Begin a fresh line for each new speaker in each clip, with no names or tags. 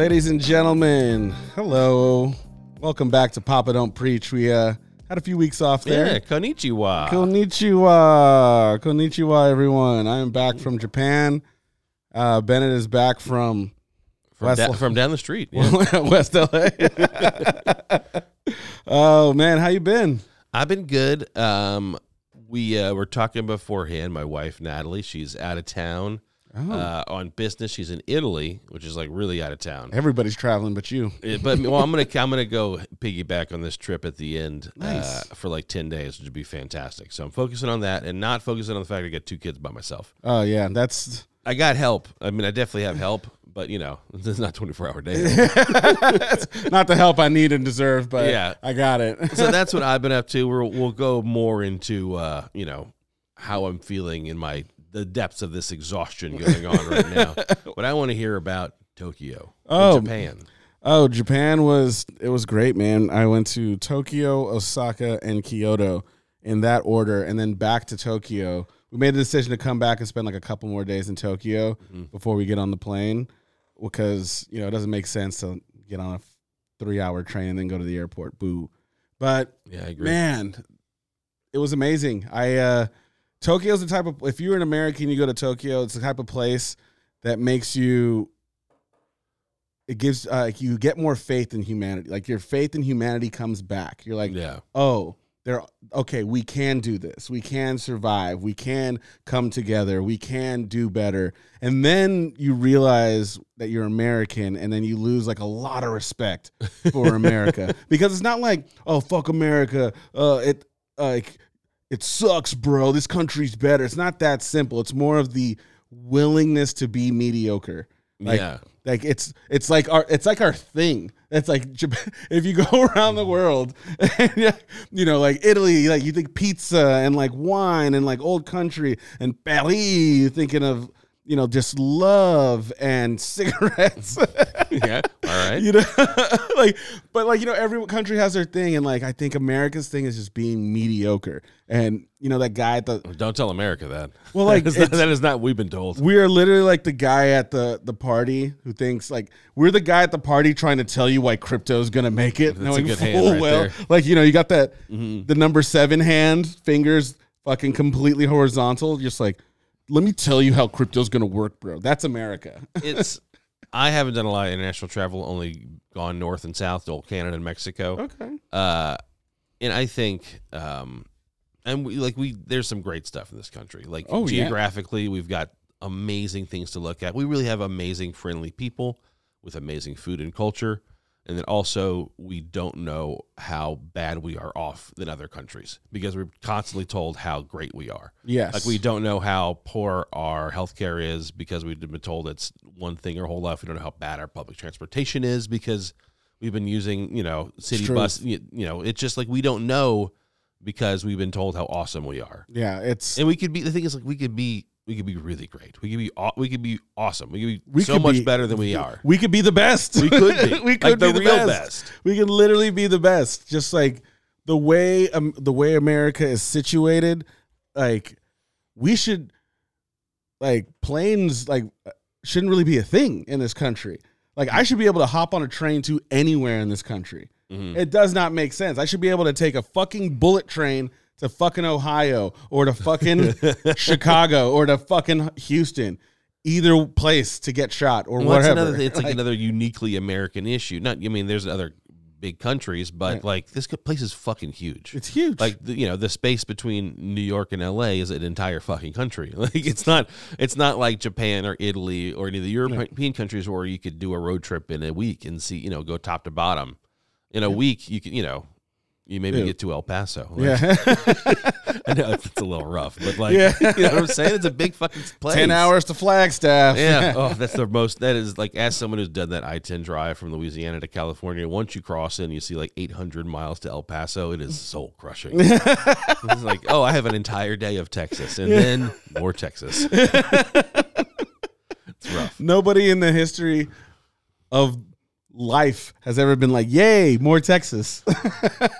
Ladies and gentlemen, hello. Welcome back to Papa Don't Preach. We uh, had a few weeks off there.
Yeah, konnichiwa.
Konnichiwa. Konnichiwa, everyone. I am back from Japan. Uh, Bennett is back from
from,
West-
da- from down the street. Yeah.
West LA. oh, man. How you been?
I've been good. Um, we uh, were talking beforehand. My wife Natalie, she's out of town
Oh.
uh, on business. She's in Italy, which is like really out of town.
Everybody's traveling but you.
Uh, But well, I'm gonna I'm gonna go piggyback on this trip at the end
Nice.
uh, for like ten days, which would be fantastic. So I'm focusing on that and not focusing on the fact I got two kids by myself.
Oh, yeah. That's
I got help. I mean, I definitely have help, but you know, this is not 24 hour day.
not the help I need and deserve, but
Yeah.
I got it.
so that's what I've been up to. We're, we'll go more into uh, you know how I'm feeling in my the depths of this exhaustion going on right now. But I want to hear about Tokyo,
Oh.
Japan.
Oh, Japan was it was great, man. I went to Tokyo, Osaka, and Kyoto in that order, and then back to Tokyo. We made the decision to come back and spend like a couple more days in Tokyo before we get on the plane, because you know it doesn't make sense to get on a three-hour train and then go to the airport. Boo! But
Yeah, I agree.
man, it was amazing. I uh Tokyo's the type of if you're an American, you go to Tokyo. It's the type of place that makes you. It gives uh, you get more faith in humanity. Like your faith in humanity comes back. You're like,
yeah,
oh, they're okay. We can do this. We can survive. We can come together. We can do better. And then you realize that you're American, and then you lose like a lot of respect for America because it's not like, oh, fuck America. Uh, it like it sucks, bro. This country's better. It's not that simple. It's more of the willingness to be mediocre. Like,
yeah.
like it's it's like our it's like our thing. It's like Japan, if you go around the world, and, you know, like Italy, like you think pizza and like wine and like old country and you're thinking of you know just love and cigarettes.
yeah. All right.
you know, like but like you know every country has their thing, and like I think America's thing is just being mediocre. And you know that guy at the
Don't tell America that.
Well, like,
that is, not, that is not we've been told.
we are literally like the guy at the the party who thinks like we're the guy at the party trying to tell you why crypto's gonna make it,
That's a
knowing
good
full
hand right
well,
there.
like you know, you got that
Mhm.
the number seven hand fingers fucking completely horizontal, just like let me tell you how crypto's gonna work, bro. That's America.
It's. I haven't done a lot of international travel. Only gone north and south to old Canada and Mexico.
Okay.
uh, and I think, um, and we like we there's some great stuff in this country. Like
Oh, yeah.
geographically, we've got amazing things to look at. We really have amazing, friendly people with amazing food and culture. And then also, we don't know how bad we are off than other countries because we're constantly told how great we are.
Yes.
Like we don't know how poor our healthcare is because we've been told it's one thing our whole life. We don't know how bad our public transportation is because we've been using, you know, city bus. You, you know, it's just like we don't know because we've been told how awesome we are.
Yeah, it's
And we could be. The thing is, like we could be. We could be really great. We could be. We could be awesome. We could be
We
so
could
much
be-
better than we are.
we could be the best.
We could be.
we could
the
be the
real
best.
best.
We can literally be the best. Just like the way um, the way America is situated, like we should like planes like shouldn't really be a thing in this country. Like I should be able to hop on a train to anywhere in this country.
Mhm.
It does not make sense. I should be able to take a fucking bullet train to fucking Ohio or to fucking Chicago or to fucking Houston. Either place to get shot or
Well,
whatever.
another. It's like,
Like,
another uniquely American issue. Not. I mean, there's other big countries, but
Right.
like this place is fucking huge.
it's huge.
like you know the space between New York and LA is an entire fucking country. Like it's not it's not like Japan or Italy or any of the European countries where you could do a road trip in a week and see you know go top to bottom. In a week you can you know you maybe
Yeah.
get to El Paso. Like,
yeah.
I know it's, a little rough, but like
Yeah.
you know what I'm saying? It's a big fucking place.
10 hours to Flagstaff.
Yeah. Oh, that's the most. That is like as someone who's done that I-10 drive from Louisiana to California. Once you cross in, you see like 800 miles to El Paso. It is soul crushing. it's like, oh, I have an entire day of Texas, and then more Texas. it's rough.
Nobody in the history of life has ever been like, yay, more Texas.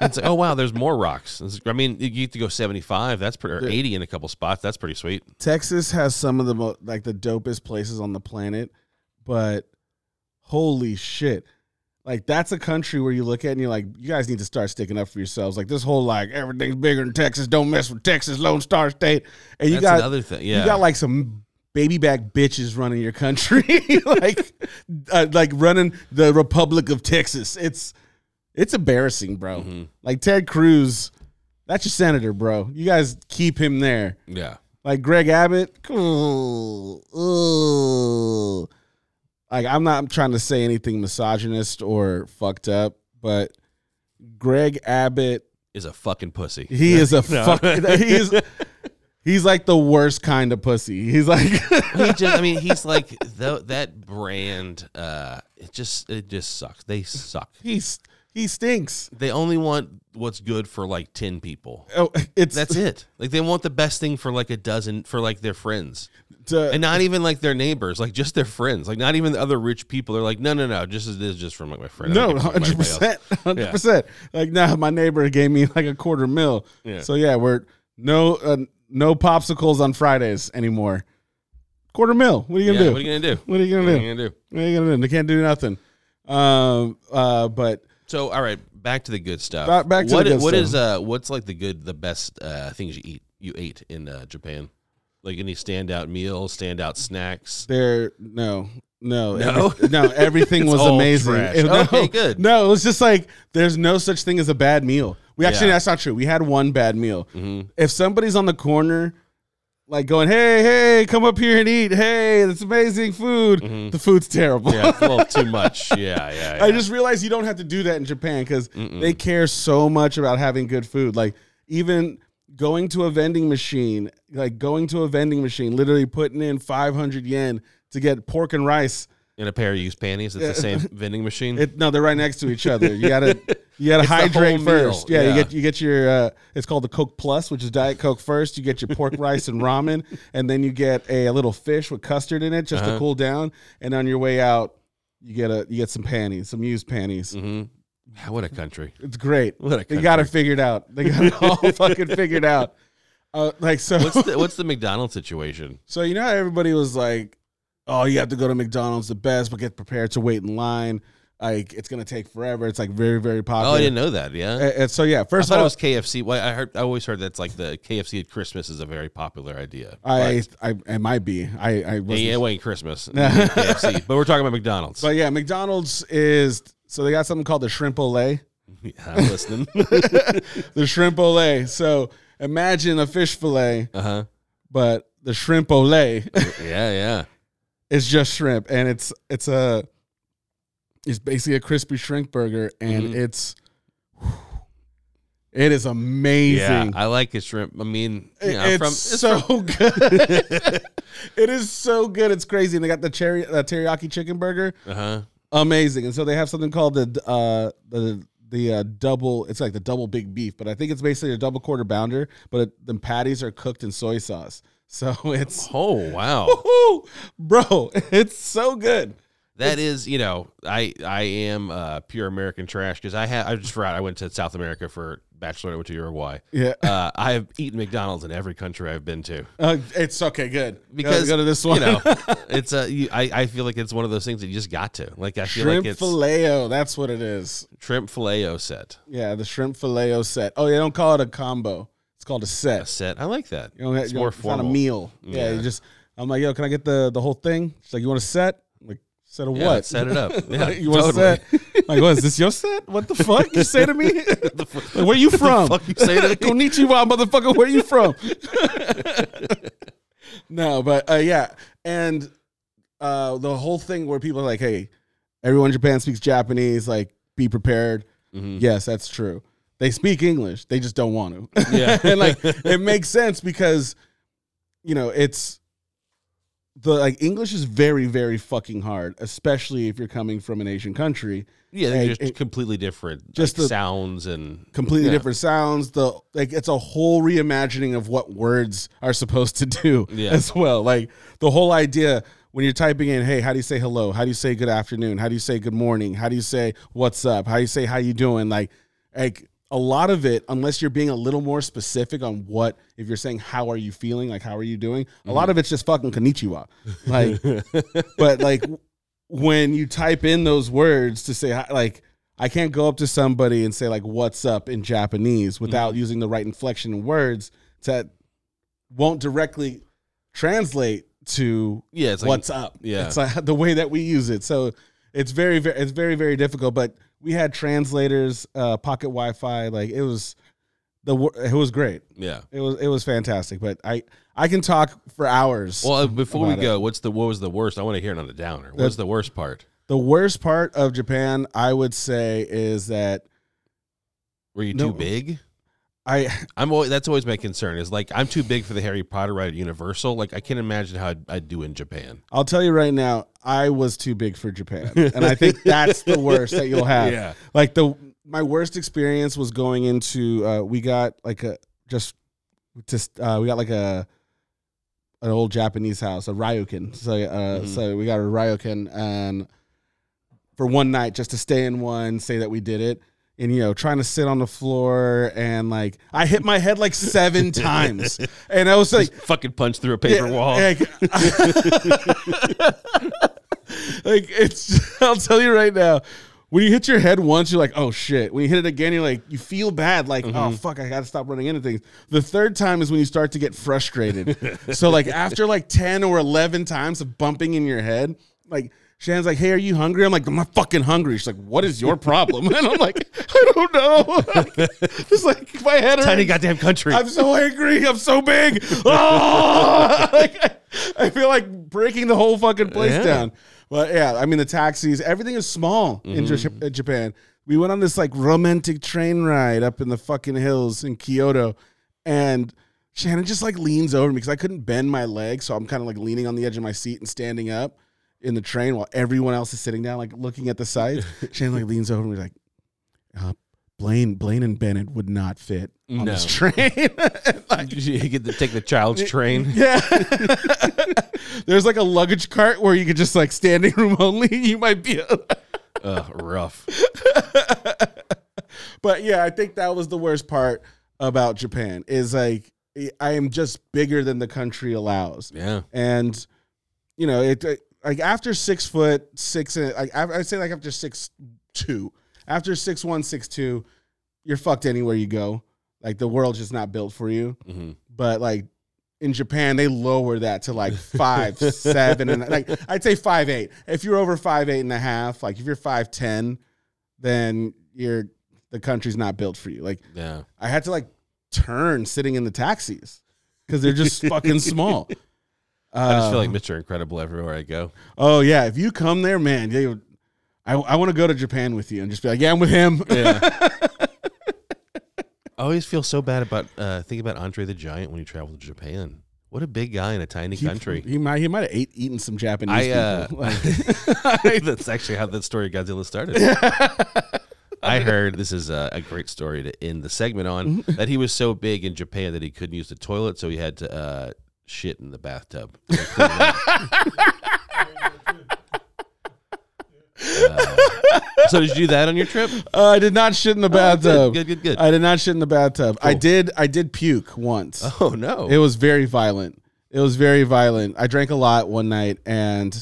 It's like, oh wow, there's more rocks. It's- I mean, you get to go 75. That's pretty, or 80 in a couple spots. That's pretty sweet.
Texas has some of the mo- like the dopest places on the planet, but holy shit. Like that's a country where you look at and you're like, you guys need to start sticking up for yourselves. Like this whole like everything's bigger than Texas, don't mess with Texas, Lone Star State. And you
That's
got
another thing. Yeah.
you got like some baby back bitches running your country, like uh, like running the Republic of Texas. It's it's embarrassing, bro.
Mhm.
Like Ted Cruz, that's your senator, bro. You guys keep him there.
yeah.
Like Greg Abbott, cool. Ooh. Like I'm not trying to say anything misogynist or fucked up, but Greg Abbott,
Is a fucking pussy.
he is a
No.
fucking he's he's like the worst kind of pussy. He's like
he just I mean he's like the, that brand uh it just it just sucks. They suck.
he's he stinks.
They only want what's good for like 10 people.
Oh, it's
That's it. Like they want the best thing for like a dozen for like their friends.
to-
And not even like their neighbors, like just their friends. Like not even the other rich people. They're like, "No, no, no, just this is just from like my friend."
No,
don't get it from
hundred
anybody else."
percent, hundred percent. Like, nah, my neighbor gave me like a quarter mil.
Yeah.
So yeah, we're no uh, no popsicles on Fridays anymore. Quarter mil. What are you gonna do?
what are you gonna do?
What are you gonna
are
do?
you gonna do?
What are you gonna do? They can't do nothing. Um. Uh. But
So, all right, back to the good stuff.
Back- back to
what
the good
what
stuff.
is, uh what's like the good the best uh things you eat you ate in uh, Japan? Like any standout meals, standout snacks?
there, no, no,
No?
every- no. Everything was amazing. It- no,
Okay, good.
No, it was just like there's no such thing as a bad meal. We actually
Yeah.
that's not true. We had one bad meal.
Mhm.
If somebody's on the corner. Like going, hey, hey, come up here and eat. Hey, that's amazing food. The food's terrible.
Mm-hmm. Yeah, it's a little too much. Yeah, yeah. yeah.
I just realized you don't have to do that in Japan because they care so much about having good food. Like even going to a vending machine, like going to a vending machine, literally putting in 500 yen to get pork and rice.
In a pair of used panties. It's the same vending machine.
It, no, they're right next to each other. You gotta you gotta
It's the
hydrate
whole meal,
first. Yeah, you get you get your uh, it's called the Coke Plus, which is Diet Coke first. You get your pork rice and ramen, and then you get a, little fish with custard in it just to
Uh-huh.
cool down. And on your way out, you get a you get some panties, some used panties.
hmm What a country!
It's great.
What a
They got it figured out. They got it all fucking figured out. Uh, like so,
What's the what's the McDonald's situation?
so you know how everybody was like, "Oh, you have to go to McDonald's, the best, but get prepared to wait in line. Like it's gonna take forever. It's like very, very popular."
Oh, I didn't know that. Yeah,
And, and so yeah,
I
first
thought
of
it was KFC. Well, I heard. I always heard that's like the KFC at Christmas is a very popular idea.
I, I, it might be. I, I wasn't.
yeah, it wasn't Christmas. KFC, but we're talking about McDonald's.
But yeah, McDonald's is so they got something called the shrimp ole.
yeah, I'm listening.
the shrimp ole. So imagine a fish fillet,
uh huh.
but the shrimp ole
Yeah, yeah.
Is just shrimp, and it's it's a it's basically a crispy shrimp burger, and
Mhm.
it's it is amazing.
Yeah, I like his shrimp. I mean, you know,
it's
from
so good. it is so good. It's crazy. And they got the cherry uh, teriyaki chicken burger,
uh huh.
amazing. And so they have something called the uh the the uh, double. It's like the double big beef, but I think it's basically a double quarter pounder. But it, the patties are cooked in soy sauce, so it's
Oh wow,
bro. It's so good.
that is you know I I am uh, pure American trash because I had I just forgot I went to South America for bachelor. I went to Uruguay.
Yeah,
Uh, I have eaten McDonald's in every country I've been to.
uh, it's okay. Good
because
go, to this one.
You know, it's a. You, I I feel like it's one of those things that you just got to. Like I feel
shrimp
like it's
filet That's what it is.
shrimp filet set.
Yeah, the shrimp filet set. Oh, yeah, don't call it a combo. Called a
A
set.
set. I like that.
You know,
it's
you know,
more
it's
formal.
not a meal. Yeah.
Yeah.
you just. I'm like, yo, can I get the the whole thing? She's like, you want a set? I'm like, set of
Yeah,
what?
set it up. Yeah,
Like, you want
totally.
a set? like, what is this your set? What the fuck you say to me? Like, where you from?
fuck you say to me?
Konnichiwa, motherfucker. Where you from? no, but uh, yeah, and uh, the whole thing where people are like, hey, everyone in Japan speaks Japanese. Like, be prepared.
Mhm.
Yes, that's true. They speak English. They just don't want to.
Yeah.
and like it makes sense because you know, it's the like English is very very fucking hard, especially if you're coming from an Asian country.
Yeah, they're
Hey,
just completely different.
just
like
the-
sounds and
Completely
Yeah.
different sounds. The like it's a whole reimagining of what words are supposed to do
Yeah.
as well. Like the whole idea when you're typing in, hey, how do you say hello? How do you say good afternoon? How do you say good morning? How do you say what's up? How do you say how you doing? Like like a lot of it, unless you're being a little more specific on what, if you're saying how are you feeling, like how are you doing, a lot mm-hmm. of it's just fucking konnichiwa. Like, but like when you type in those words to say like I can't go up to somebody and say like what's up in Japanese without mm-hmm. using the right inflection and words that won't directly translate to
Yeah, it's like
what's up.
yeah.
It's like the way that we use it. So it's very, very it's very, very difficult. But we had translators, uh, pocket Wi Fi, like it was the it was great.
yeah.
It was it was fantastic. But I I can talk for hours.
Well, uh, before we
about it.
go, what's the what was the worst? I want to hear it on the downer. What's the worst part?
The worst part of Japan, I would say, is that
Were you
No.
too big?
I
I'm always, that's always my concern. Is like I'm too big for the Harry Potter ride at Universal. Like I can't imagine how I'd, I'd do in Japan.
I'll tell you right now, I was too big for Japan, and I think that's the worst that you'll have.
Yeah.
Like the my worst experience was going into. Uh, we got like a just just uh, we got like a an old Japanese house, a ryokan. So uh,
Mhm.
so we got a ryokan and for one night just to stay in one, say that we did it. And you know, trying to sit on the floor and like I hit my head like seven times, and I was like,
Fucking punch through a paper
yeah,
wall.
Like, like, it's. I'll tell you right now. When you hit your head once, you're like, "Oh shit!" When you hit it again, you're like, you feel bad, like,
Mm-hmm.
"Oh fuck, I gotta stop running into things." The third time is when you start to get frustrated. so like after like ten or eleven times of bumping in your head, like Shannon's like, "Hey, are you hungry?" I'm like, "I'm not fucking hungry." She's like, "What is your problem?" And I'm like, "I don't know." Just like my head is
Tiny
hurts.
goddamn country.
I'm so angry. I'm so big. Oh! like, I, I feel like breaking the whole fucking place
Yeah.
down. But yeah, I mean the taxis, everything is small in
Mm-hmm.
Uh, Japan. We went on this like romantic train ride up in the fucking hills in Kyoto, and Shannon just like leans over me because I couldn't bend my leg, so I'm kind of like leaning on the edge of my seat and standing up in the train while everyone else is sitting down, like looking at the sides. Shannon like leans over me like, uh, Blaine, Blaine and Bennett would not fit on this train. Like,
you get to take the child's train.
yeah. There's like a luggage cart where you could just like standing room only. You might be.
Ugh, rough.
but yeah, I think that was the worst part about Japan is like I am just bigger than the country allows.
Yeah.
And you know, it uh, like after six foot six, and like I- I'd say like after six two, after six one six two, you're fucked anywhere you go. Like the world's just not built for you.
hmm
but like in Japan, they lower that to like five, seven, and like I'd say five eight. If you're over five eight and a half, like if you're five ten, then you're the country's not built for you. Like
Yeah.
I had to like turn sitting in the taxis because they're just fucking small.
I just feel like Mr. Incredible everywhere I go.
oh yeah, if you come there, man, they, I I want to go to Japan with you and just be like, yeah, I'm with him.
Yeah. I always feel so bad about uh, thinking about Andre the Giant when he traveled to Japan. What a big guy in a tiny
He-
country.
He, might he might have ate eaten some Japanese
I uh,
people. Like-
that's actually how that story of Godzilla started. I heard this is a, a great story to end the segment on that he was so big in Japan that he couldn't use the toilet, so he had to uh, shit in the bathtub. to clean it up. Uh, so did you do that on your trip?
Uh, I did not shit in the bathtub.
Good, good, good.
I did not shit in the bathtub. I did. I did puke once.
Oh no!
It was very violent. It was very violent. I drank a lot one night, and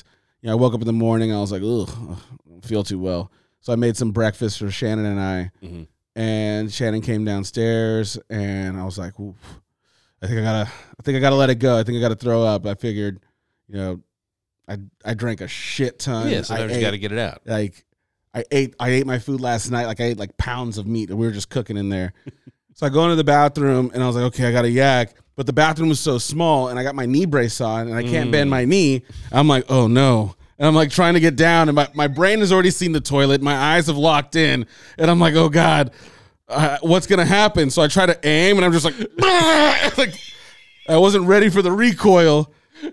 you know, I woke up in the morning. I was like, ugh, I don't feel too well. So I made some breakfast for Shannon and I,
Mhm.
and Shannon came downstairs, and I was like, Oof, I think I gotta, I think I gotta let it go. I think I gotta throw up. I figured, you know, I I drank a shit ton.
yeah,
I
you got to get it out.
like I ate I ate my food last night. Like I ate like pounds of meat that we were just cooking in there. so I go into the bathroom and I was like, okay, I got a yak. But the bathroom was so small and I got my knee brace on and I can't bend mm. my knee. I'm like, oh no. And I'm like trying to get down and my, my brain has already seen the toilet. My eyes have locked in. And I'm like, oh God, uh, what's to happen? So I try to aim and I'm just like, like I wasn't ready for the recoil.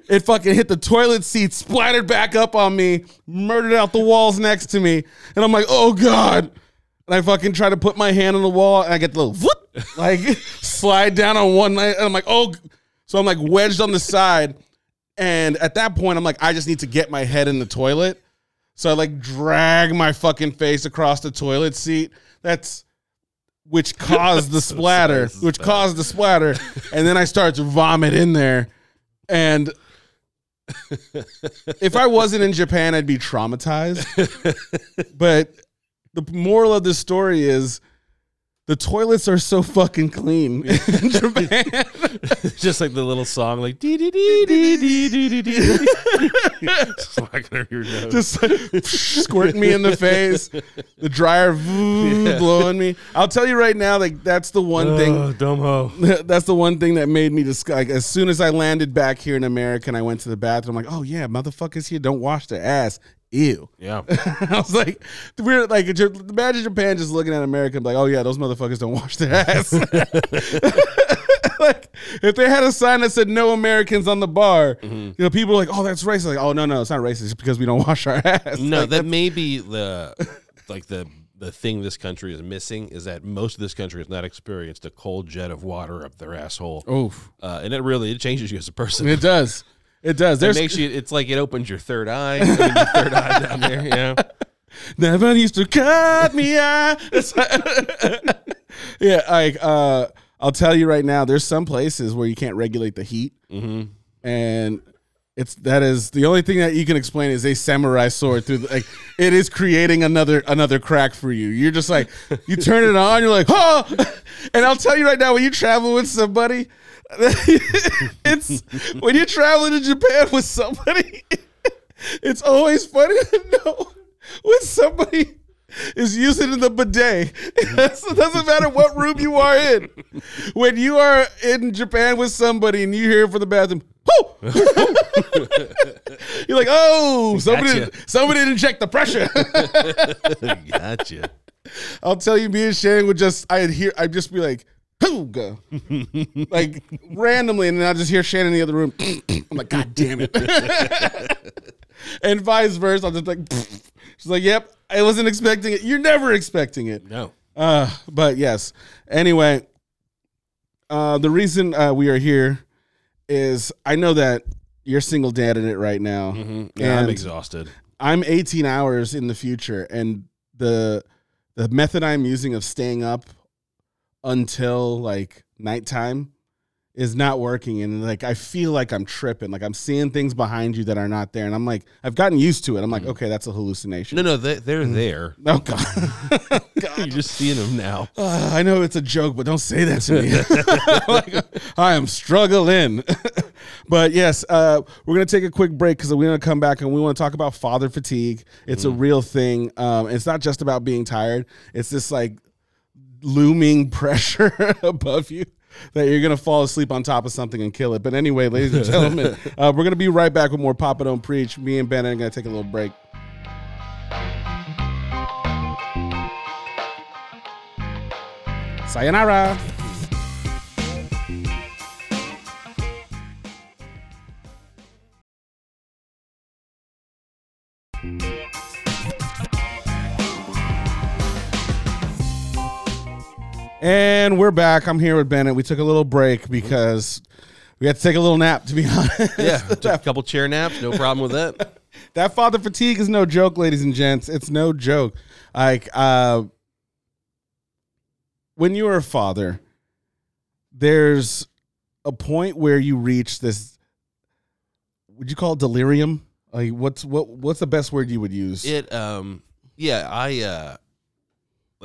It fucking hit the toilet seat, splattered back up on me, murdered out the walls next to me. And I'm like, oh God. And I fucking try to put my hand on the wall and I get the little whoop, like slide down on one night. And I'm like, oh. So I'm like wedged on the side. And at that point, I'm like, I just need to get my head in the toilet. So I like drag my fucking face across the toilet seat. That's which caused the splatter,
this is
which
bad.
caused the splatter. And then I start to vomit in there. And if I wasn't in Japan, I'd be traumatized. but the moral of this story is the toilets are so fucking clean in Japan.
Just like the little song, like dee dee dee dee dee dee dee dee. Smacking over your nose.
Just like, squirting me in the face. The dryer voo, blowing me. I'll tell you right now, like that's the one thing.
Oh, dumb hoe.
That's the one thing that made me just like as soon as I landed back here in America and I went to the bathroom, I'm like, oh yeah, motherfuckers here don't wash their ass. Ew.
Yeah.
I was like, we're like, imagine Japan just looking at America and be like, oh yeah, those motherfuckers don't wash their ass. like, if they had a sign that said no Americans on the bar, you know, people are like, oh, that's racist. Like, oh no, no, it's not racist. It's because we don't wash our ass.
No,
Like,
that may be the like the the thing this country is missing is that most of this country has not experienced a cold jet of water up their asshole,
Oof.
uh, and it really it changes you as a person.
It does. It does.
It makes you. It's like it opens your third eye. I mean, your third eye down there. Yeah.
never used to cut me out. yeah, like uh, I'll tell you right now, there's some places where you can't regulate the heat,
Mm-hmm.
and it's that is the only thing that you can explain is a samurai sword through the, like it is creating another another crack for you. You're just like you turn it on, you're like oh, and I'll tell you right now when you travel with somebody. it's when you're traveling to Japan with somebody, it's always funny to know when somebody is using the bidet. it doesn't matter what room you are in. When you are in Japan with somebody and you hear from the bathroom, you're like, oh, somebody,
Gotcha.
somebody didn't check the pressure.
gotcha.
I'll tell you, me and Shannon would just, I'd hear, I'd just be like, Hooga. like randomly, and then I just hear Shannon in the other room. I'm like, God damn it. and vice versa. I'm just like, she's like, Yep, I wasn't expecting it. You're never expecting it.
No.
Uh, but yes. Anyway, uh, the reason uh, we are here is I know that you're single dad in it right now.
hmm Yeah, I'm exhausted.
I'm 18 hours in the future, and the the method I'm using of staying up until like nighttime is not working, and like I feel like I'm tripping, like I'm seeing things behind you that are not there, and I'm like I've gotten used to it. I'm like, okay, that's a hallucination.
No, no, they, they're there.
Oh God, God,
You're just seeing them now.
Uh, I know it's a joke, but don't say that to me. like, I am struggling. but yes, uh, we're gonna take a quick break because we're gonna come back and we want to talk about father fatigue. It's a real thing. Um, it's not just about being tired. It's this like looming pressure above you that you're gonna fall asleep on top of something and kill it. But anyway, ladies and gentlemen, uh, we're gonna be right back with more Papa Don't Preach. Me and Ben are gonna take a little break. Sayonara. And we're back. I'm here with Bennett. We took a little break because we had to take a little nap, to be honest.
Yeah, took a couple chair naps. No problem with that.
that father fatigue is no joke, ladies and gents. It's no joke. Like, uh, when you are a father, there's a point where you reach this. Would you call it delirium? Like, what's what? What's the best word you would use?
It um yeah, I uh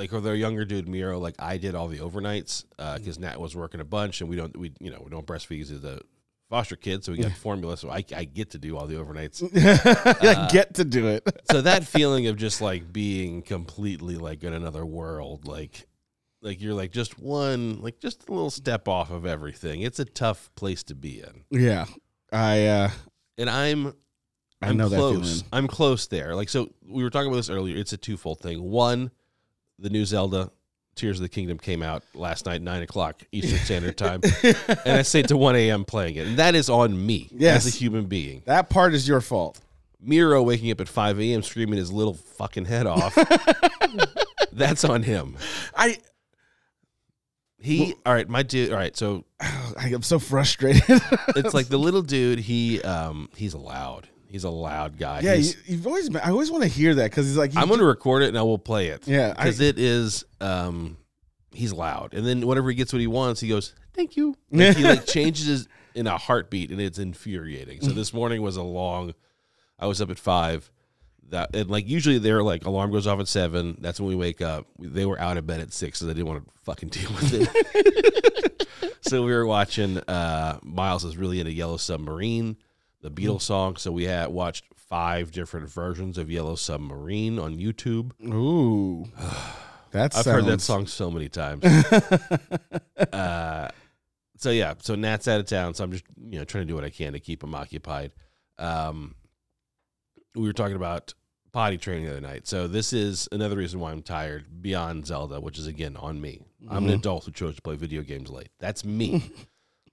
like with our younger dude Miro, like I did all the overnights because Nat was working a bunch, and we don't we you know we don't breastfeed he's a foster kid, so we got formula, so I I get to do all the overnights.
I get to do it.
so that feeling of just like being completely like in another world, like like you're like just one like just a little step off of everything. It's a tough place to be in,
yeah, I uh,
and I'm
I
I'm
know that
close.
feeling.
I'm close there. Like so, we were talking about this earlier. It's a twofold thing. One, the new Zelda Tears of the Kingdom came out last night, nine o'clock Eastern Standard Time, and I stayed to one a.m. playing it, and that is on me
Yes.
as a human being.
That part is your fault.
Miro waking up at five a.m. screaming his little fucking head off. That's on him.
I
He all right, my dude. All right, so
I am so frustrated.
it's like the little dude. He um he's loud. He's a loud guy.
yeah,
He's-
you, you've always been. I always want to hear that because he's like,
I'm going to record it and I will play it.
Yeah,
because it is. Um, he's loud, and then whenever he gets what he wants, he goes, "Thank you." Like, he like changes his in a heartbeat, and it's infuriating. So this morning was a long. I was up at five. That and like usually they're like alarm goes off at seven. That's when we wake up. They were out of bed at six, so they didn't want to fucking deal with it. so we were watching. uh Miles is really into Yellow Submarine, the Beatles song. So we had watched five different versions of Yellow Submarine on YouTube.
Ooh, that's
I've heard that song so many times. uh, so yeah, so Nat's out of town, so I'm just you know trying to do what I can to keep him occupied. Um, we were talking about potty training the other night, so this is another reason why I'm tired beyond Zelda, which is again on me. I'm an
Mhm.
adult who chose to play video games late. That's me.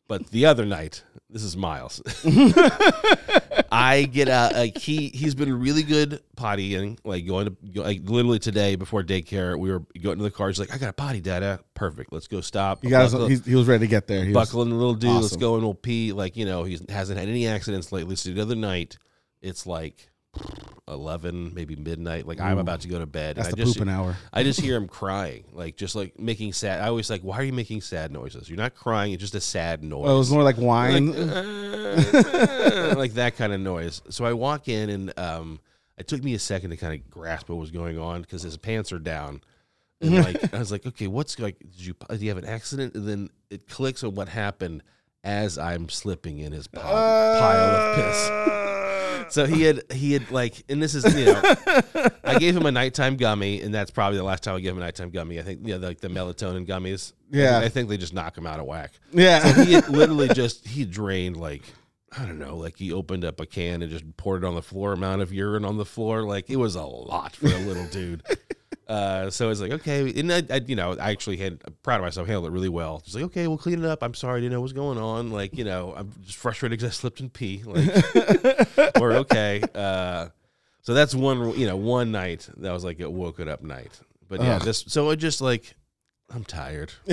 but the other night, this is Miles. I get a like he he's been really good pottying, like going to go- like literally today before daycare. We were going to the car. He's like, "I got a potty, Dada. Perfect. Let's go stop."
He got. His,
Buckle-
he's, he was ready to get there. He was,
buckle in the little dude. Let's go and we'll pee. Like you know, he hasn't had any accidents lately. So the other night, it's like eleven, maybe midnight. Like I'm about to go to bed.
that's
and
the
I just
pooping hour.
I just hear him crying, like just like making sad. I always like, why are you making sad noises? You're not crying. It's just a sad noise.
Well, it was more like wine.
like, uh, like that kind of noise. So I walk in, and um, it took me a second to kind of grasp what was going on because his pants are down. And like I was like, okay, what's like? Did you do you have an accident? And then it clicks on what happened as I'm slipping in his pile, pile of piss. So he had he had like, and this is you know, I gave him a nighttime gummy, and that's probably the last time I gave him a nighttime gummy. I think you know, like the melatonin gummies.
Yeah.
I think they just knock him out of whack.
yeah.
So he had literally just he drained like I don't know, like he opened up a can and just poured it on the floor. Amount of urine on the floor, like it was a lot for a little dude. Uh, so it's like okay, and I, I, you know, I actually had I'm proud of myself, handled it really well. Just like okay, we'll clean it up. I'm sorry, I didn't know what's going on. Like you know, I'm just frustrated because I slipped and pee. Like we're okay. Uh, so that's one, you know, one night that was like a woke it up night. But yeah,
Ugh.
this so it just like I'm tired.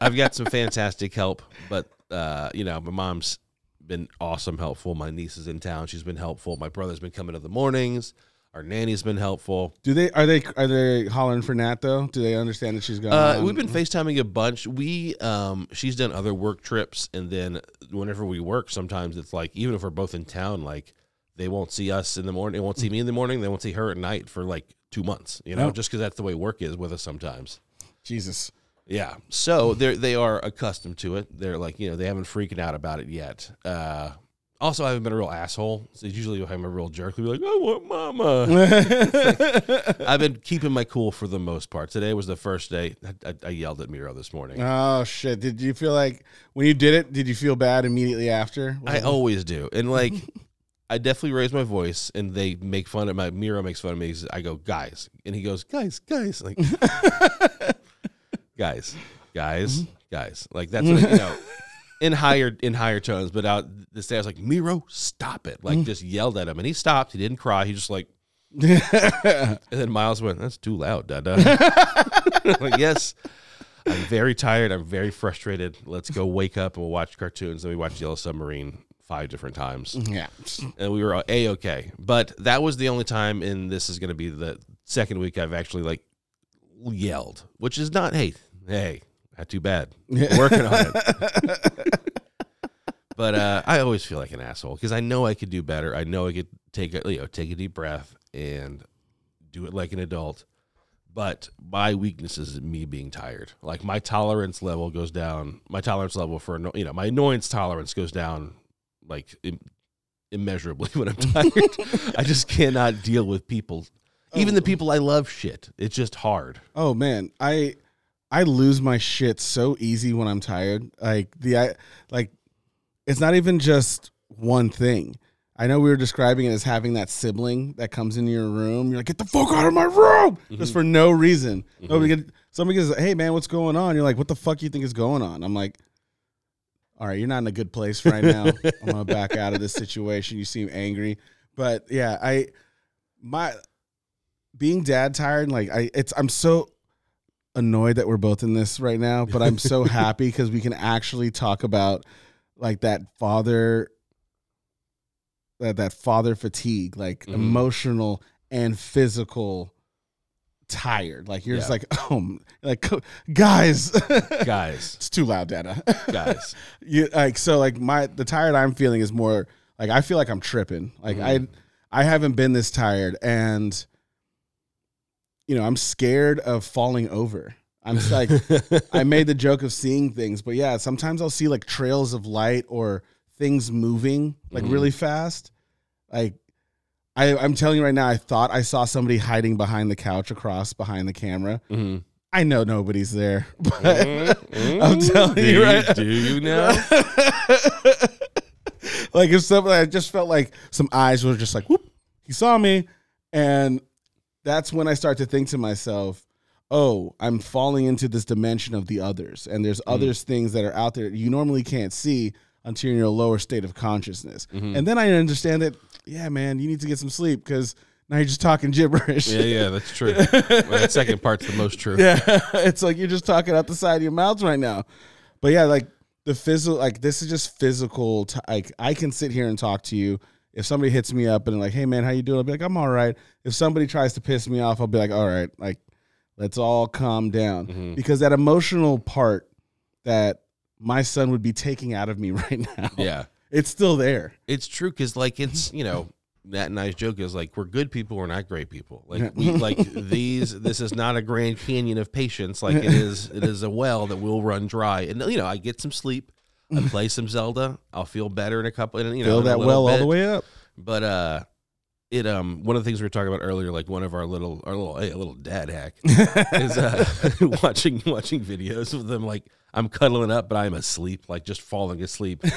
I've got some fantastic help, but uh, you know, my mom's been awesome, helpful. My niece is in town; she's been helpful. My brother's been coming in the mornings. Our nanny's been helpful.
Do they are they are they hollering for Nat though? Do they understand that she's gone?
Uh, we've been FaceTiming a bunch. We um, she's done other work trips, and then whenever we work, sometimes it's like even if we're both in town, like they won't see us in the morning. They won't see me in the morning. They won't see her at night for like two months. You know,
Oh.
just because that's the way work is with us sometimes.
Jesus.
Yeah. So they they are accustomed to it. They're like, you know, they haven't freaking out about it yet. Uh also I haven't been a real asshole. So usually if I'm a real jerk, we'll be like, I want mama. I've been keeping my cool for the most part. Today was the first day. I, I, I yelled at Miro this morning.
oh shit! Did you feel like when you did it? Did you feel bad immediately after?
I always do. And like I definitely raise my voice and they make fun of my Miro makes fun of me. I go, guys. And he goes, guys, guys. Like guys, guys, mm-hmm. guys. Like that's what, you know, in higher in higher tones. But out this day, I was like, Miro, stop it! Like mm. just yelled at him, and he stopped. He didn't cry. He just like, and then Miles went, "That's too loud, Dada." like, yes. I'm very tired. I'm very frustrated. Let's go wake up and we'll watch cartoons. Then we watched Yellow Submarine five different times
yeah.
and we were a okay. But that was the only time, and this is going to be the second week I've actually like yelled, which is not hey hey not too bad. Working on it. But uh, I always feel like an asshole because I know I could do better. I know I could take a you know take a deep breath and do it like an adult. But my weakness is me being tired. Like my tolerance level goes down. My tolerance level for you know my annoyance tolerance goes down like im- immeasurably when I'm tired. I just cannot deal with people, even the people I love. Shit, it's just hard.
Oh man, I I lose my shit so easy when I'm tired. Like the I like it's not even just one thing. I know we were describing it as having that sibling that comes into your room. You're like, get the fuck out of my room, mm-hmm. just for no reason. Mm-hmm. Nobody get somebody goes, hey man, what's going on? You're like, what the fuck you think is going on? I'm like, all right, you're not in a good place right now. I'm gonna back out of this situation. You seem angry, but yeah, I my being dad tired. Like I, it's I'm so annoyed that we're both in this right now, but I'm so happy because we can actually talk about like that father that that father fatigue, like
Mhm.
emotional and physical tired. Like you're just like, oh, like guys,
guys,
it's too loud, Dana.
guys.
you like so like my the tired I'm feeling is more like I feel like I'm tripping. Like
Mhm.
I I haven't been this tired and you know, I'm scared of falling over. I'm just like I made the joke of seeing things, but yeah, sometimes I'll see like trails of light or things moving like
Mhm.
really fast. Like I, I'm telling you right now, I thought I saw somebody hiding behind the couch across behind the camera.
Mhm.
I know nobody's there, but
Mhm.
I'm telling
do
you right-
Do you know?
like if something, I just felt like some eyes were just like, whoop, he saw me, and that's when I start to think to myself, oh, I'm falling into this dimension of the others, and there's others things that are out there you normally can't see until you're in a lower state of consciousness,
Mhm.
and then I understand that, yeah, man, you need to get some sleep because now you're just talking gibberish.
Yeah, yeah, that's true. Well, that second part's the most true.
Yeah, it's like you're just talking out the side of your mouth right now. But yeah, like the physical, like this is just physical. T- like I can sit here and talk to you. If somebody hits me up and like, hey man, how you doing? I'll be like, I'm all right. If somebody tries to piss me off, I'll be like, all right, like let's all calm down
Mhm.
because that emotional part that my son would be taking out of me right now,
Yeah.
it's still there.
It's true because like it's you know that nice joke is like we're good people we're not great people like we like these this is not a grand canyon of patience like it is it is a well that will run dry and you know I get some sleep I play some Zelda. I'll feel better in a couple and you know
Fill that well all the way up.
but uh it um one of the things we were talking about earlier like one of our little our little hey, a little dad hack is uh watching watching videos of them like I'm cuddling up but I'm asleep like just falling asleep.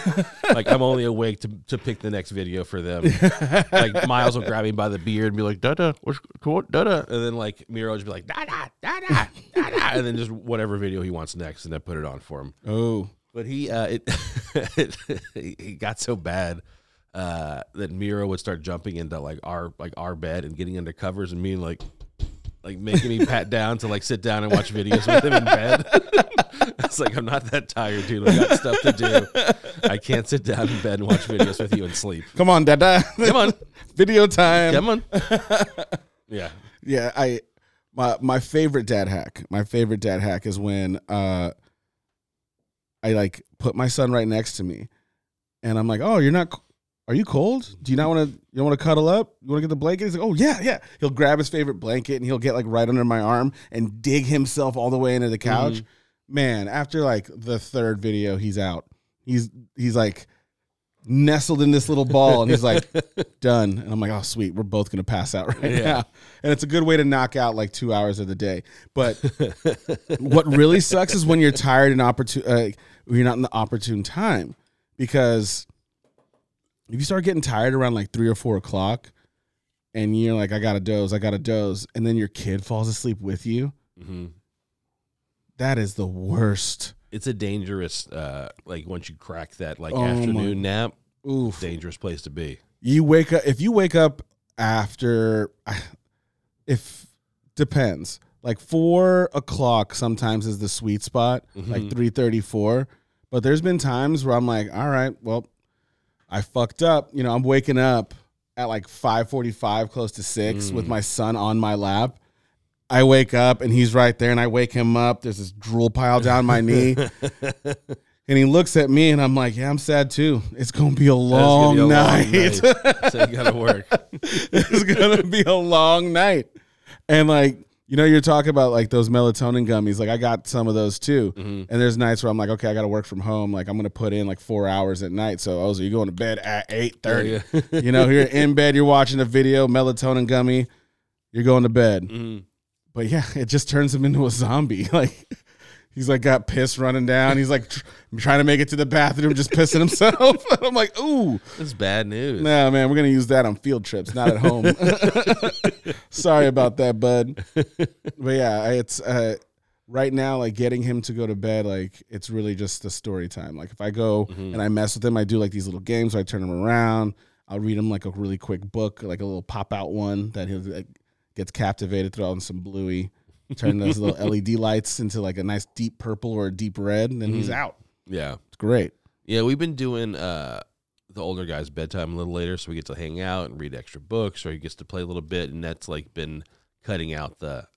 Like I'm only awake to to pick the next video for them. Like Miles will grab me by the beard and be like Dada what's cool Dada. And then like Miro just be like Dada Dada Dada and then just whatever video he wants next and then put it on for him.
Oh,
but he uh it he got so bad uh that Miro would start jumping into like our like our bed and getting under covers and me like like making me pat down to like sit down and watch videos with him in bed. it's like I'm not that tired, dude. I got stuff to do. I can't sit down in bed and watch videos with you and sleep.
come on, Dada.
Come on,
Video time.
come on. Yeah.
Yeah, I my my favorite dad hack. My favorite dad hack is when uh I like put my son right next to me and I'm like, "Oh, you're not are you cold? Do you not want to you don't want to cuddle up? You want to get the blanket?" He's like, "Oh, yeah, yeah." He'll grab his favorite blanket and he'll get like right under my arm and dig himself all the way into the couch. Mm-hmm. Man, after like the third video, he's out. He's he's like nestled in this little ball and he's like done and i'm like oh sweet we're both gonna pass out right
Yeah.
now and it's a good way to knock out like two hours of the day but what really sucks is when you're tired and opportune uh, you're not in the opportune time because if you start getting tired around like three or four o'clock and you're like i gotta doze i gotta doze and then your kid falls asleep with you
Mhm.
that is the worst
It's a dangerous uh like once you crack that like
Oh my-
afternoon nap,
Oof.
dangerous place to be.
You wake up if you wake up after if depends. Like four o'clock sometimes is the sweet spot, like
Mhm.
three thirty four. But there's been times where I'm like, all right, well, I fucked up. You know, I'm waking up at like five forty five, close to six, with
Mm.
my son on my lap. I wake up and he's right there, and I wake him up. There's this drool pile down my knee, and he looks at me, and I'm like, "Yeah, I'm sad too. It's gonna be a long
be a long
night.
night. so you gotta work.
it's gonna be a long night." And like, you know, you're talking about like those melatonin gummies. Like, I got some of those too.
Mhm.
And there's nights where I'm like, okay, I got to work from home. Like, I'm gonna put in like four hours at night. So, oh, so you're going to bed at eight thirty.
Yeah, yeah.
you know, you're in bed, you're watching a video, melatonin gummy, you're going to bed.
Mhm.
But yeah, it just turns him into a zombie. Like he's like got piss running down. He's like tr- trying to make it to the bathroom, just pissing himself. I'm like, ooh,
That's bad news.
nah, man, we're gonna use that on field trips, not at home. Sorry about that, bud. But yeah, it's uh, right now like getting him to go to bed. Like it's really just the story time. Like if I go
Mhm.
and I mess with him, I do like these little games. Where I turn him around. I'll read him like a really quick book, like a little pop out one that he'll like gets captivated, throw on some bluey, turn those little LED lights into like a nice deep purple or a deep red, and then he's
Mhm.
out.
Yeah.
It's great.
Yeah, we've been doing uh the older guy's bedtime a little later, so we get to hang out and read extra books, or he gets to play a little bit, and that's like been cutting out the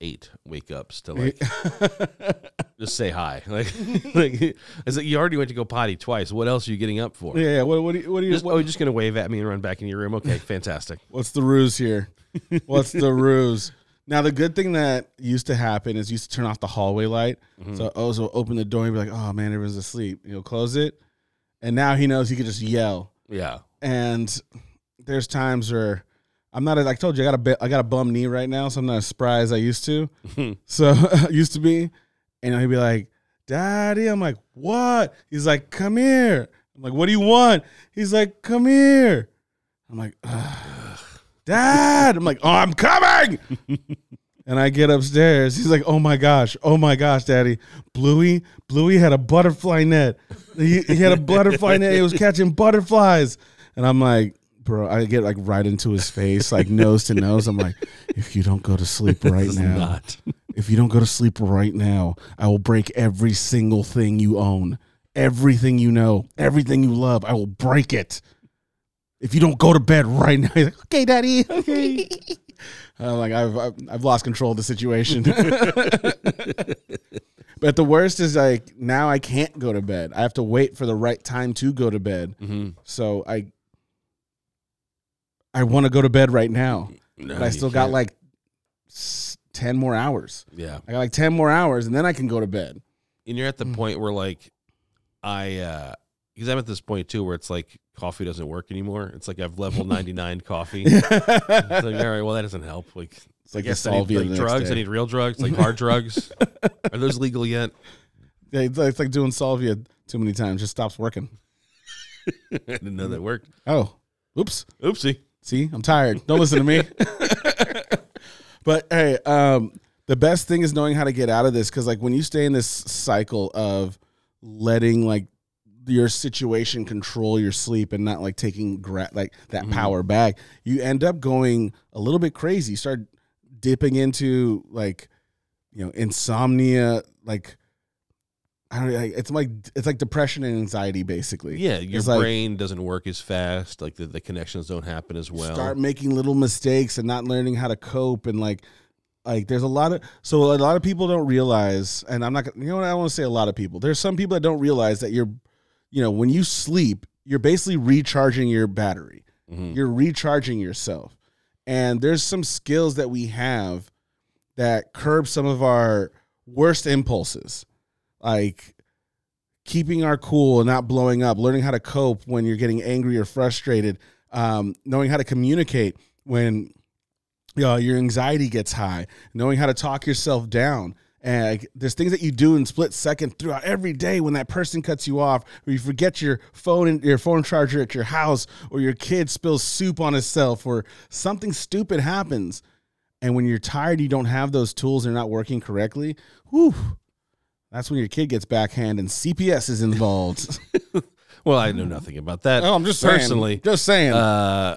eight wake ups to like just say hi. Like, like it's like you already went to go potty twice. What else are you getting up for?
Yeah, yeah. What, what do you, what do you,
Just,
what-
oh, you're just gonna wave at me and run back in your room? Okay, fantastic.
what's the ruse here? What's the ruse? Now, the good thing that used to happen is you used to turn off the hallway light. Mm-hmm. So oh, Oz will open the door and be like, oh man, everyone's asleep. He'll close it. And now he knows he can just yell.
Yeah,
And there's times where I'm not, like I told you, I got a bit, I got a bum knee right now, so I'm not as spry as I used to. so used to be. And he'll be like, Daddy. I'm like, what? He's like, come here. I'm like, what do you want? He's like, come here. I'm like, "Ugh. Dad. I'm like, oh, I'm coming. and I get upstairs. He's like, oh my gosh, oh my gosh, Daddy. Bluey, Bluey had a butterfly net. He, he had a butterfly net. He was catching butterflies. And I'm like, bro, I get like right into his face, like nose to nose. I'm like, if you don't go to sleep right now,
not.
if you don't go to sleep right now, I will break every single thing you own, everything you know, everything you love. I will break it. If you don't go to bed right now, he's like, okay, daddy. Okay. I'm like, I've, I've I've lost control of the situation. but the worst is like now I can't go to bed. I have to wait for the right time to go to bed.
hmm
So I I want to go to bed right now,
No,
but I still got like ten more hours.
yeah.
I got like 10 more hours and then I can go to bed.
and you're at the
Mm.
point where like I uh because I'm at this point too where it's like coffee doesn't work anymore. It's like I've level 99 coffee. It's like, all right, well that doesn't help. Like
It's like
I guess I need like drugs.
day.
I need real drugs, like hard drugs. Are those legal yet?
Yeah, it's, like, it's like doing salvia too many times. Just stops working.
I didn't know that worked.
Oh, oops.
Oopsie.
See, I'm tired. Don't listen to me. but hey, um, the best thing is knowing how to get out of this because, like, when you stay in this cycle of letting like your situation control your sleep and not like taking gra- like that
Mhm.
power back, you end up going a little bit crazy. You start dipping into like, you know, insomnia, like. I don't know, like, it's like it's like depression and anxiety basically.
Yeah, your
It's like-
brain doesn't work as fast. Like the, the connections don't happen as well.
start making little mistakes and not learning how to cope and like like there's a lot of so a lot of people don't realize and i'm not you know what i want to say a lot of people there's some people that don't realize that you're you know when you sleep you're basically recharging your battery.
Mhm.
you're recharging yourself. And there's some skills that we have that curb some of our worst impulses like keeping our cool and not blowing up learning how to cope when you're getting angry or frustrated um, knowing how to communicate when you know, your anxiety gets high knowing how to talk yourself down and like, there's things that you do in split second throughout every day when that person cuts you off or you forget your phone and your phone charger at your house or your kid spills soup on himself or something stupid happens and when you're tired you don't have those tools and they're not working correctly whew, that's when your kid gets backhand and cps is involved
Well, I know nothing about that.
oh i'm just saying
personally.
just saying
Uh,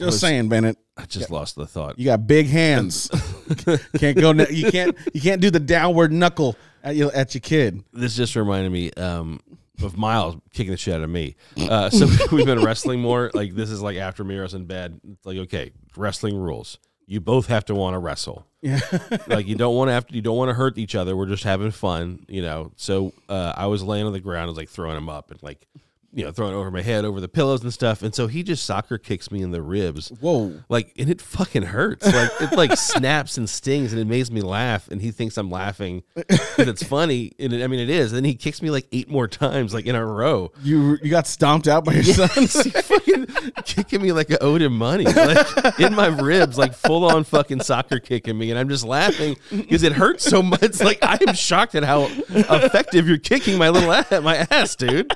just saying bennett
I just lost the thought.
You got big hands. can't go. You can't. You can't do the downward knuckle at your at your kid.
this just reminded me um, of Miles kicking the shit out of me. Uh, so we've been wrestling more. Like this is like after Miro's in bed. It's like okay, wrestling rules. You both have to want to wrestle.
Yeah.
Like you don't want to have to. You don't want to hurt each other. We're just having fun, you know. So uh, I was laying on the ground. I was like throwing him up and like, you know, throwing over my head over the pillows and stuff. And so he just soccer kicks me in the ribs.
Whoa.
Like and it fucking hurts. Like it like snaps and stings and it makes me laugh. And he thinks I'm laughing because it's funny. And it, I mean it is. And then he kicks me like eight more times, like in a row.
You you got stomped out by your sons.
He fucking kicking me like I owed him money, like in my ribs, like full on fucking soccer kicking me, and I'm just laughing because it hurts so much. Like I am shocked at how effective you're kicking my little ass, my ass, dude.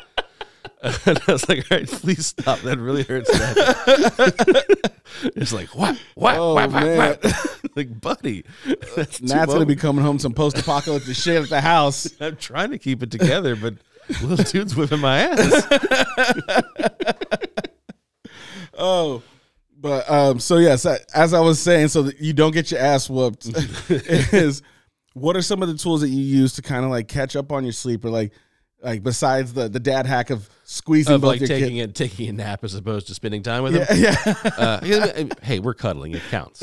And I was like, all right, please stop. That really hurts. It's like, what? What?
Oh,
what, what, like, buddy. That's
Nat's gonna be coming home some post apocalyptic shit at the house.
I'm trying to keep it together, but little dude's whipping my ass.
Oh. But um, so yes, as I was saying, so that you don't get your ass whooped, is what are some of the tools that you use to kind of like catch up on your sleep, or like, like besides the the dad hack of squeezing
Of
both
like
your
taking
kids?
it, taking a nap as opposed to spending time with him.
Yeah, yeah.
Uh, hey, we're cuddling. It counts.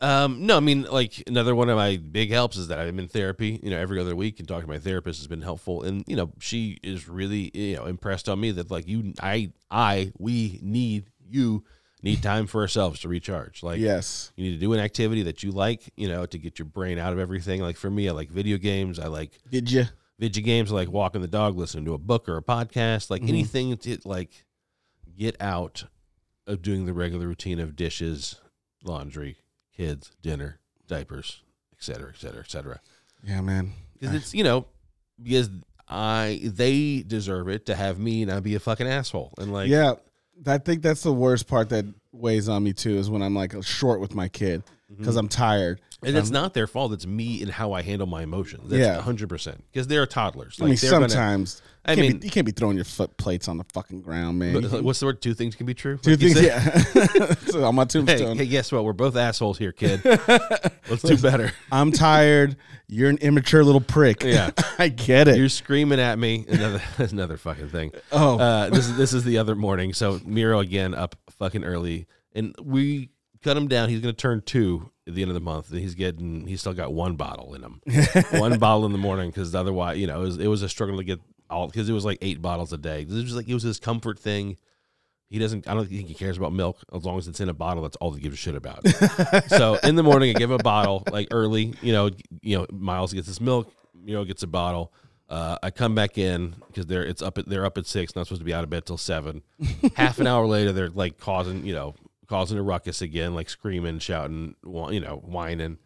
Um, no, I mean, like another one of my big helps is that I'm in therapy. You know, every other week and talking to my therapist has been helpful, and you know, she is really you know impressed on me that like you, I, I, we need you need time for ourselves to recharge. Like,
Yes.
you need to do an activity that you like, you know, to get your brain out of everything. Like for me, I like video games. I like
Did you?
Video games. Like walking the dog, listening to a book or a podcast. Like anything to like get out of doing the regular routine of dishes, laundry, kids, dinner, diapers, et cetera, et cetera, et cetera.
Yeah, man.
Because it's you know because I they deserve it to have me not be a fucking asshole and like
yeah, I think that's the worst part that weighs on me too is when I'm like short with my kid
Mm-hmm.
because I'm tired.
And it's not their fault. It's me and how I handle my emotions. That's
Yeah.
hundred percent. Because they're toddlers.
I mean,
they're gonna-
sometimes
I
you can't
mean-
be, you can't be throwing your foot plates on the fucking ground, man.
but, what's the word? Two things can be true.
Two
Like
things, yeah. So on my
Hey,
tombstone.
hey, guess what? We're both assholes here, kid. Let's do better.
I'm tired. You're an immature little prick.
Yeah.
I get it.
You're screaming at me. Another another fucking thing.
Oh.
uh, this is this is the other morning. So Miro again up fucking early, and we cut him down. He's gonna turn two at the end of the month, he's getting he's still got one bottle in him, one bottle in the morning because otherwise, you know, it was it was a struggle to get all because it was like eight bottles a day. This was like it was his comfort thing. He doesn't. I don't think he cares about milk as long as it's in a bottle. That's all he gives a shit about. so in the morning, I give him a bottle like early. You know, you know, Miles gets his milk. Miro gets a bottle. Uh, I come back in because they're it's up at they're up at six. Not supposed to be out of bed till seven. Half an hour later, they're like causing you know causing a ruckus again, like screaming, shouting, you know, whining.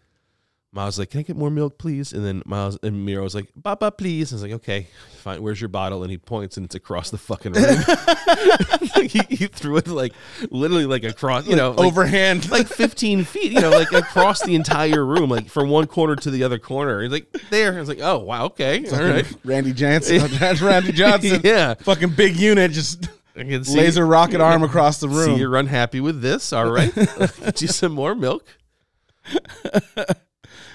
Miles like, "Can I get more milk, please?" And then Miles and Miro was like, "Papa, please." And I was like, "Okay, fine. Where's your bottle?" And he points, and it's across the fucking room. he, he threw it like literally like across, you know, like,
Overhand.
like 15 feet, you know, like across the entire room, like from one corner to the other corner. He's like, there. I was like, oh, wow, okay. All right.
Randy Johnson. That's Randy Johnson.
Yeah.
Fucking big unit. Just
I can see,
laser rocket arm across the
see
room.
you're unhappy with this. All right. Get you some more milk.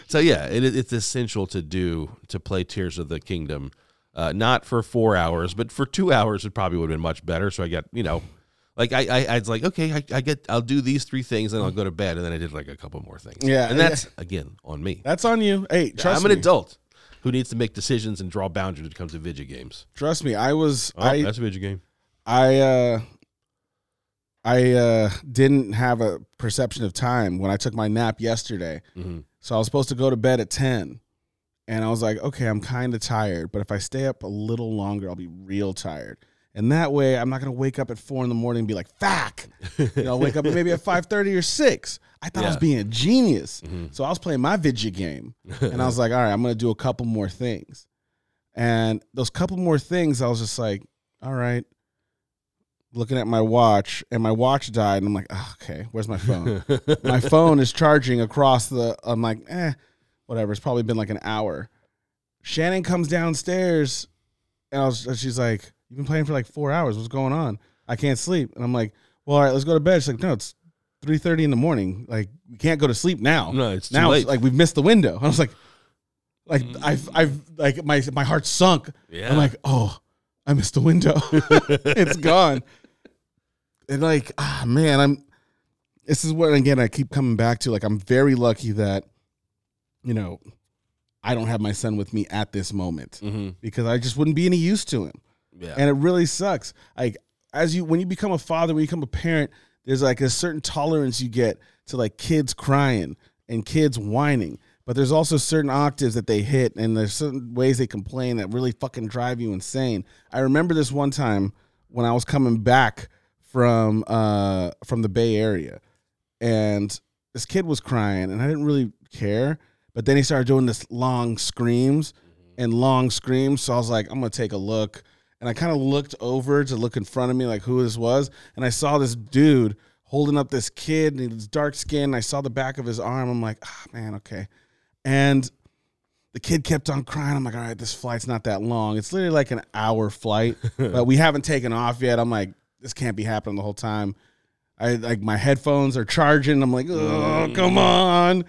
so, yeah, it, it's essential to do to play Tears of the Kingdom. Uh, not for four hours, but for two hours, it probably would have been much better. So I got, you know, like I, I, I was like, okay, I, I get, I'll do these three things, and I'll go to bed, and then I did like a couple more things.
Yeah,
and that's again on me.
That's on you. Hey, trust me.
I'm an
me.
adult who needs to make decisions and draw boundaries when it comes to video games.
Trust me. I was.
Oh,
I.
that's a video game.
I. uh I uh, didn't have a perception of time when I took my nap yesterday.
hmm
So I was supposed to go to bed at 10. And I was like, okay, I'm kind of tired, but if I stay up a little longer, I'll be real tired. And that way, I'm not going to wake up at four in the morning and be like, fuck. You know, I'll wake up maybe at 5.30 or 6. I thought I was being a genius.
Mhm.
So I was playing my video game. And I was like, all right, I'm going to do a couple more things. And those couple more things, I was just like, all right. Looking at my watch, and my watch died. And I'm like, oh, okay, where's my phone? my phone is charging across the I'm like, eh, whatever. It's probably been like an hour. Shannon comes downstairs and I was she's like, You've been playing for like four hours. What's going on? I can't sleep. And I'm like, Well, all right, let's go to bed. She's like, No, it's three thirty in the morning. Like, we can't go to sleep now.
No, it's too
now
late.
like we've missed the window. I was like, like I've I've like my my heart sunk.
yeah.
I'm like, oh, I missed the window. it's gone. And like, ah, man, I'm. This is what again I keep coming back to. Like, I'm very lucky that, you know, I don't have my son with me at this moment
hmm
because I just wouldn't be any use to him,
yeah.
and it really sucks. Like, as you when you become a father, when you become a parent, there's like a certain tolerance you get to like kids crying and kids whining. But there's also certain octaves that they hit, and there's certain ways they complain that really fucking drive you insane. I remember this one time when I was coming back from uh from the Bay Area, and this kid was crying, and I didn't really care. But then he started doing this long screams and long screams, so I was like, I'm gonna take a look. And I kind of looked over to look in front of me, like who this was, and I saw this dude holding up this kid, and he's dark skinned. I saw the back of his arm. I'm like, ah, man, okay. And the kid kept on crying. I'm like, all right, this flight's not that long. It's literally like an hour flight, but we haven't taken off yet. I'm like, this can't be happening the whole time. I like my headphones are charging. I'm like, oh, come mm. on.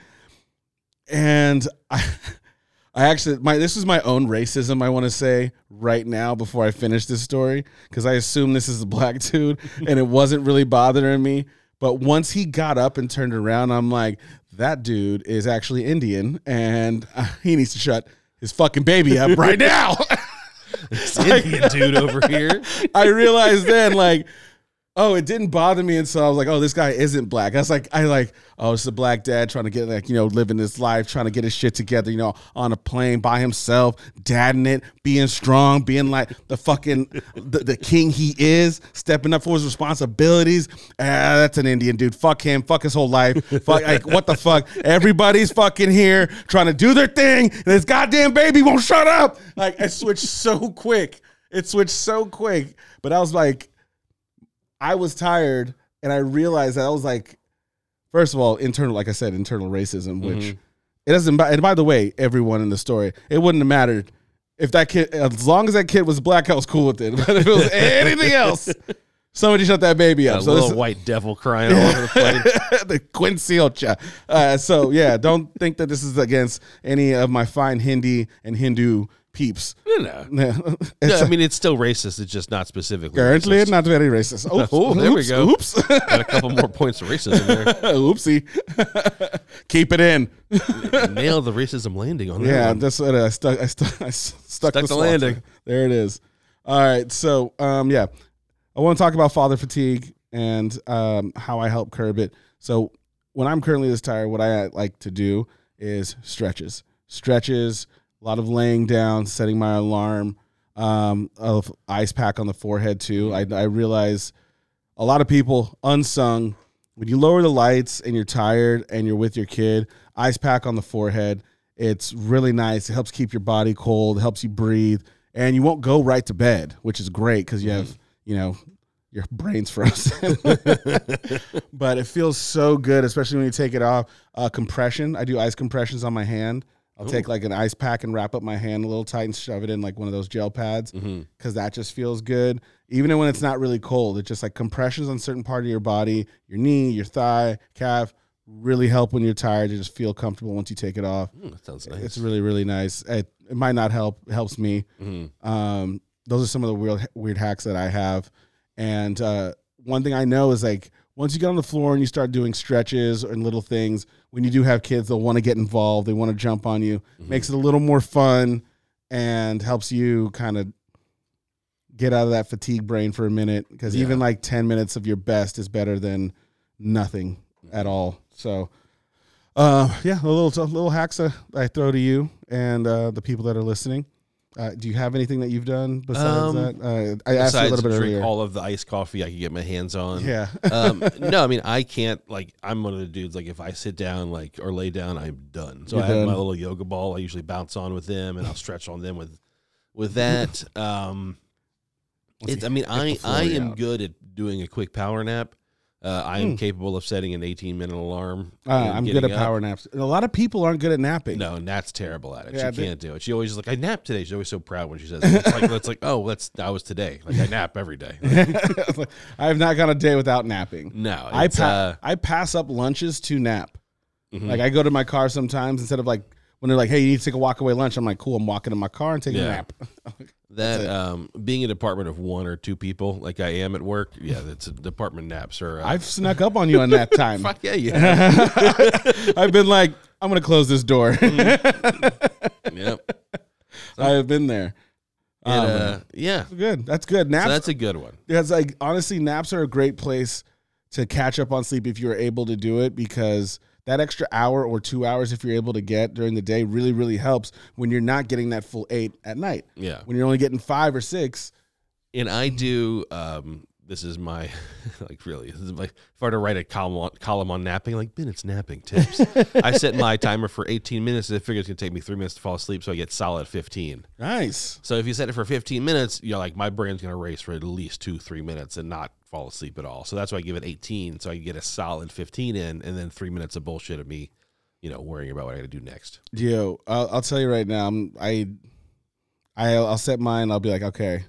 And I, I actually, my this is my own racism. I want to say right now before I finish this story because I assume this is a black dude, and it wasn't really bothering me. But once he got up and turned around, I'm like, that dude is actually Indian and he needs to shut his fucking baby up right now.
This Indian dude over here.
I realized then, like, oh, it didn't bother me until I was like, oh, this guy isn't black. I was like, I like, oh, it's a black dad trying to get like, you know, living his life, trying to get his shit together, you know, on a plane by himself, dadding it, being strong, being like the fucking the, the king he is, stepping up for his responsibilities. Ah, that's an Indian dude. Fuck him. Fuck his whole life. Fuck like what the fuck? Everybody's fucking here trying to do their thing, and this goddamn baby won't shut up. Like I switched so quick. It switched so quick. But I was like, I was tired and I realized that I was like, first of all, internal, like I said, internal racism, which
Mhm.
it doesn't, and by the way, everyone in the story, it wouldn't have mattered if that kid, as long as that kid was black, I was cool with it. But if it was anything else, somebody shut that baby up. So
little
this,
white devil crying all over the place.
the Quincy Ocha. Uh, so yeah, don't think that this is against any of my fine Hindi and Hindu peeps.
No, no. No, I mean, it's still racist. It's just not specifically.
currently
racist.
not very racist. Oops,
Oh, there we go.
Oops.
Got a couple more points of racism there.
Oopsie. Keep it in.
Nail the racism landing on that
Yeah,
one.
that's what I stuck. I stuck. I stuck,
Stuck the
swastika.
landing.
There it is. All right. So, um, yeah, I want to talk about father fatigue and um, how I help curb it. So, when I'm currently this tired, what I like to do is stretches, stretches, a lot of laying down, setting my alarm, um, of ice pack on the forehead too. I, I realize a lot of people unsung when you lower the lights and you're tired and you're with your kid, ice pack on the forehead. It's really nice. It helps keep your body cold, helps you breathe, and you won't go right to bed, which is great because you have, you know, your brain's frozen. but it feels so good, especially when you take it off. Uh, compression. I do ice compressions on my hand. I'll take like an ice pack and wrap up my hand a little tight and shove it in like one of those gel pads
Mm-hmm.
because that just feels good. Even when it's not really cold, it's just like compressions on certain part of your body, your knee, your thigh, calf, really help when you're tired. You just feel comfortable once you take it off.
Mm, that sounds nice.
It's really really nice. It, it might not help, it helps me.
Mhm.
Um, those are some of the weird weird hacks that I have. And uh, one thing I know is like once you get on the floor and you start doing stretches and little things, when you do have kids, they'll want to get involved. They want to jump on you. Makes it a little more fun and helps you kind of get out of that fatigue brain for a minute. Because even like ten minutes of your best is better than nothing at all. So. Uh, yeah, a little a little hacks I throw to you and uh, the people that are listening. Uh, do you have anything that you've done besides
Um,
that? Uh, I asked a little bit
drink
earlier.
all of the iced coffee I could get my hands on.
yeah,
um, no, I mean I can't. Like I'm one of the dudes. Like if I sit down, like or lay down, I'm done. So
You're
I have my little yoga ball. I usually bounce on with them, and I'll stretch on them with with that. Um, it's. I mean, I I am
out.
good at doing a quick power nap. Uh, I am
Hmm.
capable of setting an 18 minute alarm.
uh, I'm good at
up.
power naps. And a lot of people aren't good at napping.
No, Nat's terrible at it.
Yeah,
she can't do it. She always is like, I napped today. She's always so proud when she says it. It's like, it's like oh, that's that was today. Like I nap every day.
I have not gone a day without napping.
No,
I pa-
uh,
I pass up lunches to nap.
mhm.
Like I go to my car sometimes instead of like when they're like, "Hey, you need to take a walk away lunch." I'm like, "Cool, I'm walking in my car and taking a nap."
That um, being a department of one or two people, like I am at work, yeah, that's a department naps or uh,
I've snuck up on you on that time.
fuck yeah, yeah,
I've been like, "I'm gonna close this door."
yep.
I have been there.
It,
Um,
uh, yeah,
good. That's good. Naps.
so that's a good one.
It's like honestly, naps are a great place to catch up on sleep if you're able to do it because that extra hour or two hours if you're able to get during the day really really helps when you're not getting that full eight at night.
Yeah,
When you're only getting five or six,
and I do. Um, this is my like really. This is like if I were to write a column on, column on napping, like minutes napping tips. I set my timer for 18 minutes. and I figure it's gonna take me three minutes to fall asleep, so I get solid 15.
nice.
So if you set it for 15 minutes, you're like my brain's gonna race for at least two, three minutes and not fall asleep at all. So that's why I give it 18, so I can get a solid 15 in, and then three minutes of bullshit of me, you know, worrying about what I got to do next.
Yo, I'll, I'll tell you right now. I'm, I, I, I'll set mine. I'll be like, okay,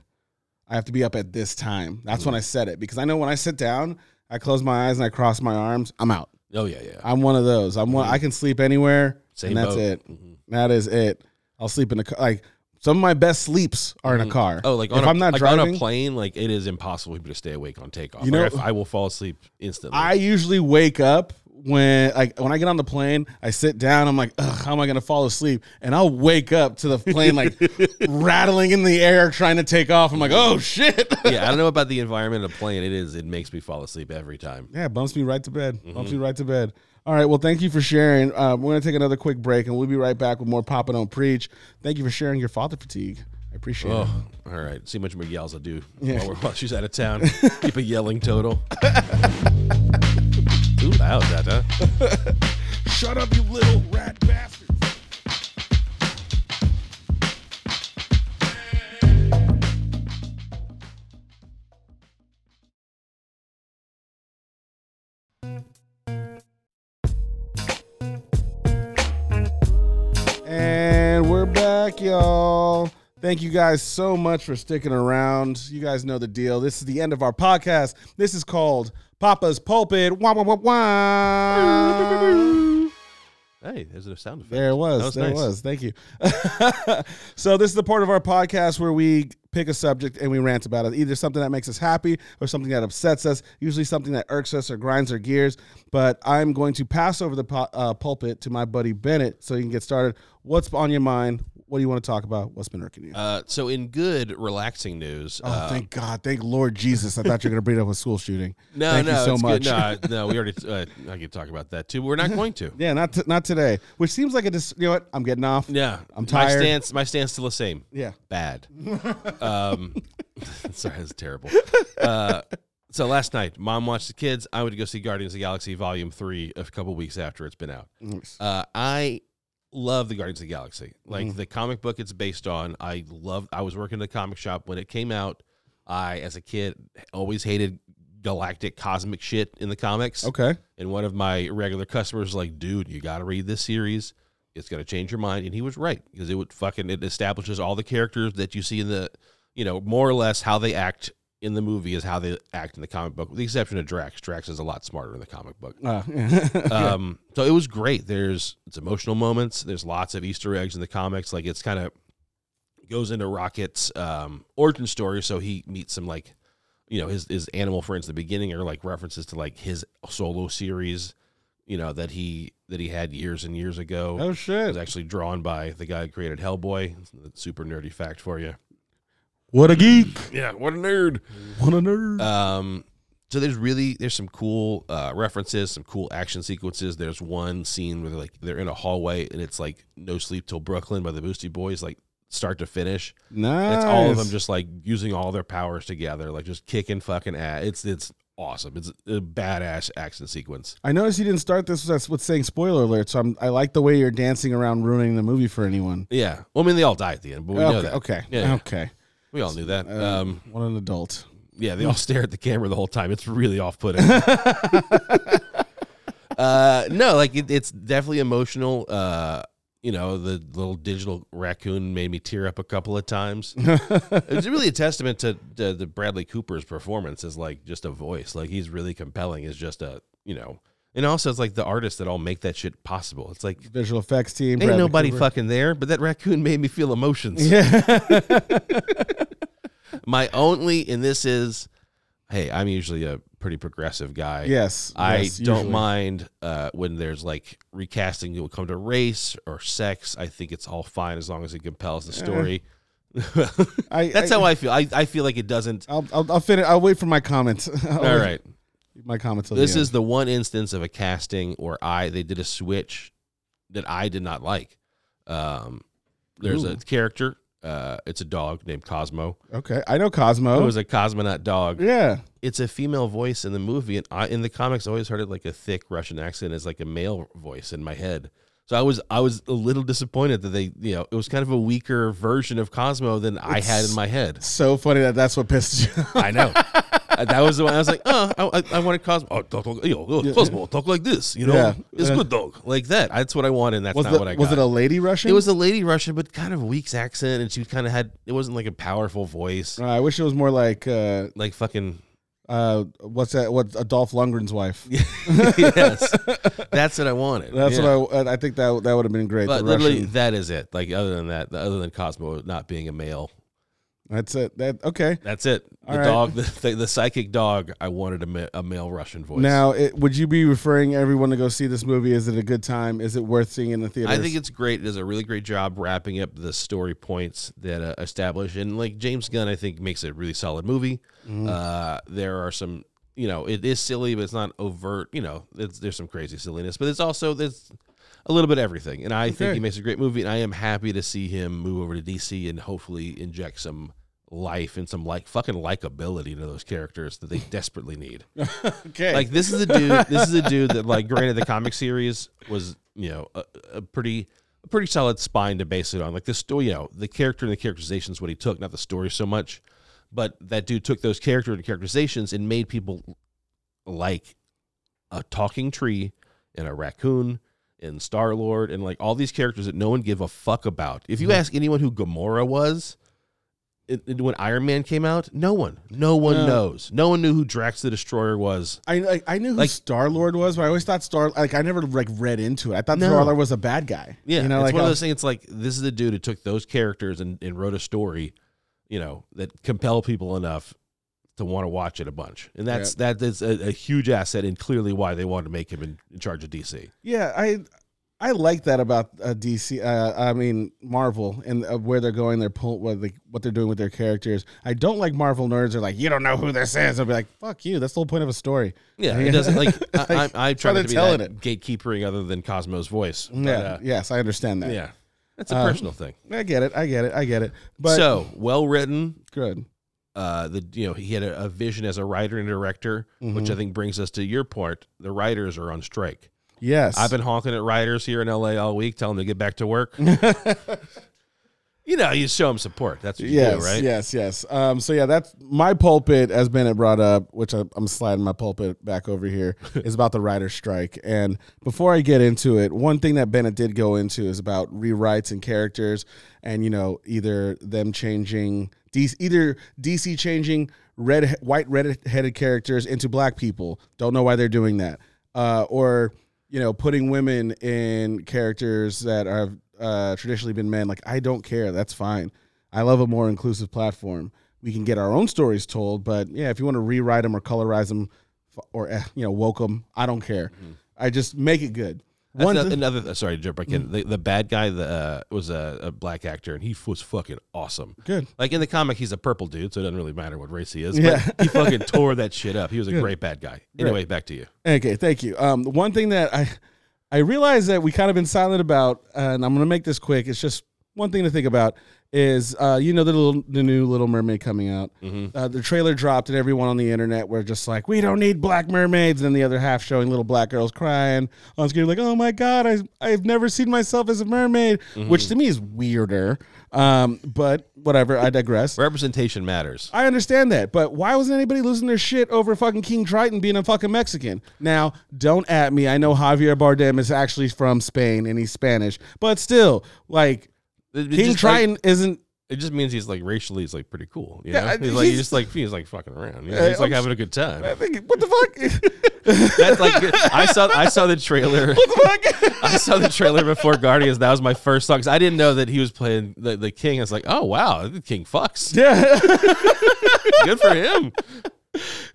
I have to be up at this time. That's when I set it because I know when I sit down, I close my eyes and I cross my arms. I'm out.
Oh yeah, yeah.
I'm one of those. I'm one. I can sleep anywhere,
Same
and that's
boat.
it.
Mhm.
That is it. I'll sleep in a car. Like some of my best sleeps are in a mm-hmm. car.
Oh, like
if
on a,
I'm not
like
driving,
on a plane, like it is impossible for me to stay awake on takeoff.
You
Like,
know-
I, I will fall asleep instantly.
I usually wake up when like when I get on the plane, I sit down. I'm like, Ugh, how am I gonna fall asleep? And I'll wake up to the plane like rattling in the air, trying to take off. I'm like, oh shit.
yeah, I don't know about the environment of a plane. It is. It makes me fall asleep every time.
Yeah, bumps me right to bed. Bumps mm-hmm. me right to bed. All right. Well, thank you for sharing. Uh, we're gonna take another quick break, and we'll be right back with more Papa Don't Preach. Thank you for sharing your father fatigue. I appreciate it.
Oh, all right. See how much Miguel's I do
Yeah.
while, we're, while she's out of town. Keep a yelling total. Too loud, that huh?
Shut up, you little rat bastards. Y'all. Thank you guys so much for sticking around. You guys know the deal. This is the end of our podcast. This is called Papa's Pulpit. Wah, wah, wah, wah.
Hey, there's a sound effect.
There it was.
Was
there
nice.
it was. Thank you. so this is the part of our podcast where we pick a subject and we rant about it. Either something that makes us happy or something that upsets us. Usually something that irks us or grinds our gears. But I'm going to pass over the uh, pulpit to my buddy Bennett so you can get started. What's on your mind? What do you want to talk about? What's been irking you?
Uh, so, in good, relaxing news,
oh,
uh,
thank God. Thank Lord Jesus. I thought you were going to bring up a school shooting.
no,
thank
no,
you so much.
No, no, we already. Uh, I could talk about that too. But we're not going to.
Yeah, not t- not today. Which seems like a dis- you know what? I'm getting off.
Yeah,
I'm
My
tired.
stance, my stance still the same.
Yeah.
Bad. um, sorry, that's terrible. Uh, so last night, mom watched the kids. I went to go see Guardians of the Galaxy Volume Three a couple weeks after it's been out.
Nice.
Uh, I love the Guardians of the Galaxy. Like mm-hmm. the comic book it's based on. I love. I was working in a comic shop when it came out. I, as a kid, always hated galactic cosmic shit in the comics.
Okay.
And one of my regular customers was like, dude, you got to read this series. It's going to change your mind. And he was right because it would fucking, it establishes all the characters that you see in the, you know, more or less how they act in the movie is how they act in the comic book, with the exception of Drax. Drax is a lot smarter in the comic book.
Uh,
Um, so it was great. There's it's emotional moments. There's lots of Easter eggs in the comics. Like it's kind of goes into Rocket's um, origin story. So he meets some like, you know, his his animal friends at the beginning are like references to like his solo series, you know, that he that he had years and years ago.
oh shit!
It was actually drawn by the guy who created Hellboy. Super nerdy fact for you.
What a geek.
Yeah, what a nerd.
What a nerd.
Um, so there's really there's some cool uh, references, some cool action sequences. There's one scene where they're like they're in a hallway and it's like No Sleep Till Brooklyn by the Beastie Boys, like start to finish.
nice.
It's all of them just like using all their powers together, like just kicking fucking ass. It's it's awesome. It's a badass action sequence.
I noticed you didn't start this with with saying spoiler alert, so I'm, I like the way you're dancing around ruining the movie for anyone.
Yeah. Well, I mean, they all die at the end, but we
okay,
know that.
okay,
Yeah.
okay.
We all knew that.
Uh,
Um,
what an adult.
Yeah, they all stare at the camera the whole time. It's really off putting. uh, no, like it, it's definitely emotional. Uh, you know, the little digital raccoon made me tear up a couple of times. it's really a testament to, to the Bradley Cooper's performance as like just a voice. Like he's really compelling as just a you know, and also it's like the artists that all make that shit possible. It's like
Visual effects team.
ain't
Bradley
nobody
Cooper.
fucking there, but that raccoon made me feel emotions.
Yeah.
My only, and this is, hey, I'm usually a pretty progressive guy.
yes.
I
yes,
don't
usually.
mind uh, when there's like recasting will come to race or sex. I think it's all fine as long as it compels the story.
I,
That's how I feel. I, I feel like it doesn't.
I'll, I'll, I'll finish. I'll wait for my comments. I'll
All
wait-
right.
My comments.
This
the
is the one instance of a casting where I they did a switch that I did not like. Um, there's a character. Uh, it's a dog named Cosmo.
okay. I know Cosmo.
It was a cosmonaut dog.
yeah.
it's a female voice in the movie, and I in the comics I always heard it like a thick Russian accent as like a male voice in my head. So I was I was a little disappointed that they you know it was kind of a weaker version of Cosmo than I had in my head.
So funny that that's what pissed you.
I know. Uh, that was the one I was like, oh, I, I, wanted Cosmo. Oh, talk, talk, know, oh, Cosmo, talk like this. You know,
Yeah.
it's good dog like that. That's what I wanted. And that's
was
not
the,
what I got.
was it a lady Russian?
it was a lady Russian, but kind of weak accent, and she kind of had. It wasn't like a powerful voice,
Uh, I wish it was more like uh,
like fucking
uh, what's that? What Adolf Lundgren's wife?
yes, that's what I wanted.
That's
Yeah.
what I. I think that that would have been great.
But
the
literally,
Russian.
that is it. Like other than that, other than Cosmo not being a male,
That's it. That okay.
That's it. The
All right.
dog, the, the, the psychic dog. I wanted a, ma- a male Russian voice.
Now, it, would you be referring everyone to go see this movie? Is it a good time? Is it worth seeing in the theater?
I think it's great. It does a really great job wrapping up the story points that uh, establish, and like James Gunn, I think makes a really solid movie.
Mm-hmm.
Uh, there are some, you know, it is silly, but it's not overt. You know, it's, there's some crazy silliness, but it's also there's a little bit of everything, and I think he makes a great movie. And I am happy to see him move over to DC and hopefully inject some life and some like fucking likability into those characters that they desperately need.
okay.
Like this is a dude. This is a dude that, like, granted, the comic series was, you know, a, a pretty, a pretty solid spine to base it on. Like the story, you know, the character and the characterization is what he took, not the story so much. But that dude took those character and characterizations and made people like a talking tree and a raccoon and Star Lord and like all these characters that no one give a fuck about. If you mm-hmm. ask anyone who Gamora was. It, it- when Iron Man came out, no one, no one
No.
knows. No one knew who Drax the Destroyer was.
I like, I knew who
like-
Star Lord was, but I always thought Star like I never like read into it. I thought
No.
Star Lord was a bad guy.
Yeah,
you know,
it's
like
one of those things. It's like this is the dude who took those characters and, and wrote a story, you know, that compel people enough to want to watch it a bunch, and that's that is a, a huge asset and clearly why they wanted to make him in, in charge of DC.
Yeah, I I like that about uh, DC. Uh, I mean Marvel and uh, where they're going. They're pull what they what they're doing with their characters. I don't like Marvel nerds. Are like you don't know who this is. I'll be like fuck you. That's the whole point of a story.
Yeah, it doesn't like I, I, I try
why
not
they're
to be that gatekeepering other than Cosmo's voice. But,
yeah.
uh,
yes, I understand that.
yeah, that's a
Uh,
personal thing.
I get it. I get it. I get it. But
so well written.
good.
Uh, the you know he had a, a vision as a writer and director, which
Mm-hmm.
I think brings us to your part. The writers are on strike.
Yes,
I've been honking at writers here in LA all week, telling them to get back to work. you know, you show them support. That's what you
yes,
do, right?
yes, yes. Um, so yeah, that's my pulpit, as Bennett brought up, which I, I'm sliding my pulpit back over here, is about the writer's strike. And before I get into it, one thing that Bennett did go into is about rewrites and characters, and you know, either them changing, DC, either DC changing red, white, red-headed characters into black people. Don't know why they're doing that, uh, or you know, putting women in characters that have uh, traditionally been men. Like, I don't care. That's fine. I love a more inclusive platform. We can get our own stories told, but yeah, if you want to rewrite them or colorize them or, eh, you know, woke them, I don't care. I just make it good.
That's
One thi-
another. uh, Sorry to jump back in. The, the bad guy the, uh, was a, a black actor, and he was fucking awesome.
good.
Like in the comic, he's a purple dude, so it doesn't really matter what race he is.
Yeah.
But he fucking tore that shit up. He was a great bad guy. Anyway, back to you.
Okay, thank you. Um, one thing that I I realized that we kind of been silent about, uh, and I'm gonna make this quick. It's just one thing to think about is uh, you know the little the new Little Mermaid coming out. Uh, the trailer dropped, and everyone on the internet were just like, "We don't need black mermaids," and then the other half showing little black girls crying on screen, like, "Oh my god, I I've never seen myself as a mermaid," which to me is weirder. Um, but whatever, I digress.
Representation matters.
I understand that, but why wasn't anybody losing their shit over fucking King Triton being a fucking Mexican? Now, don't at me. I know Javier Bardem is actually from Spain and he's Spanish, but still, like
It- it
King
just, like,
isn't.
it just means he's like racially, he's like pretty cool. You
Yeah,
know?
I-
he's like
he's-
he's just like he's like fucking around. You know? He's like
I'm
having a good time.
I think, what the fuck?
That's like I saw I saw the trailer. What the fuck? I saw the trailer before Guardians. That was my first song 'cause I didn't know that he was playing the, the king. I was like, oh wow, the king fucks.
yeah,
Good for him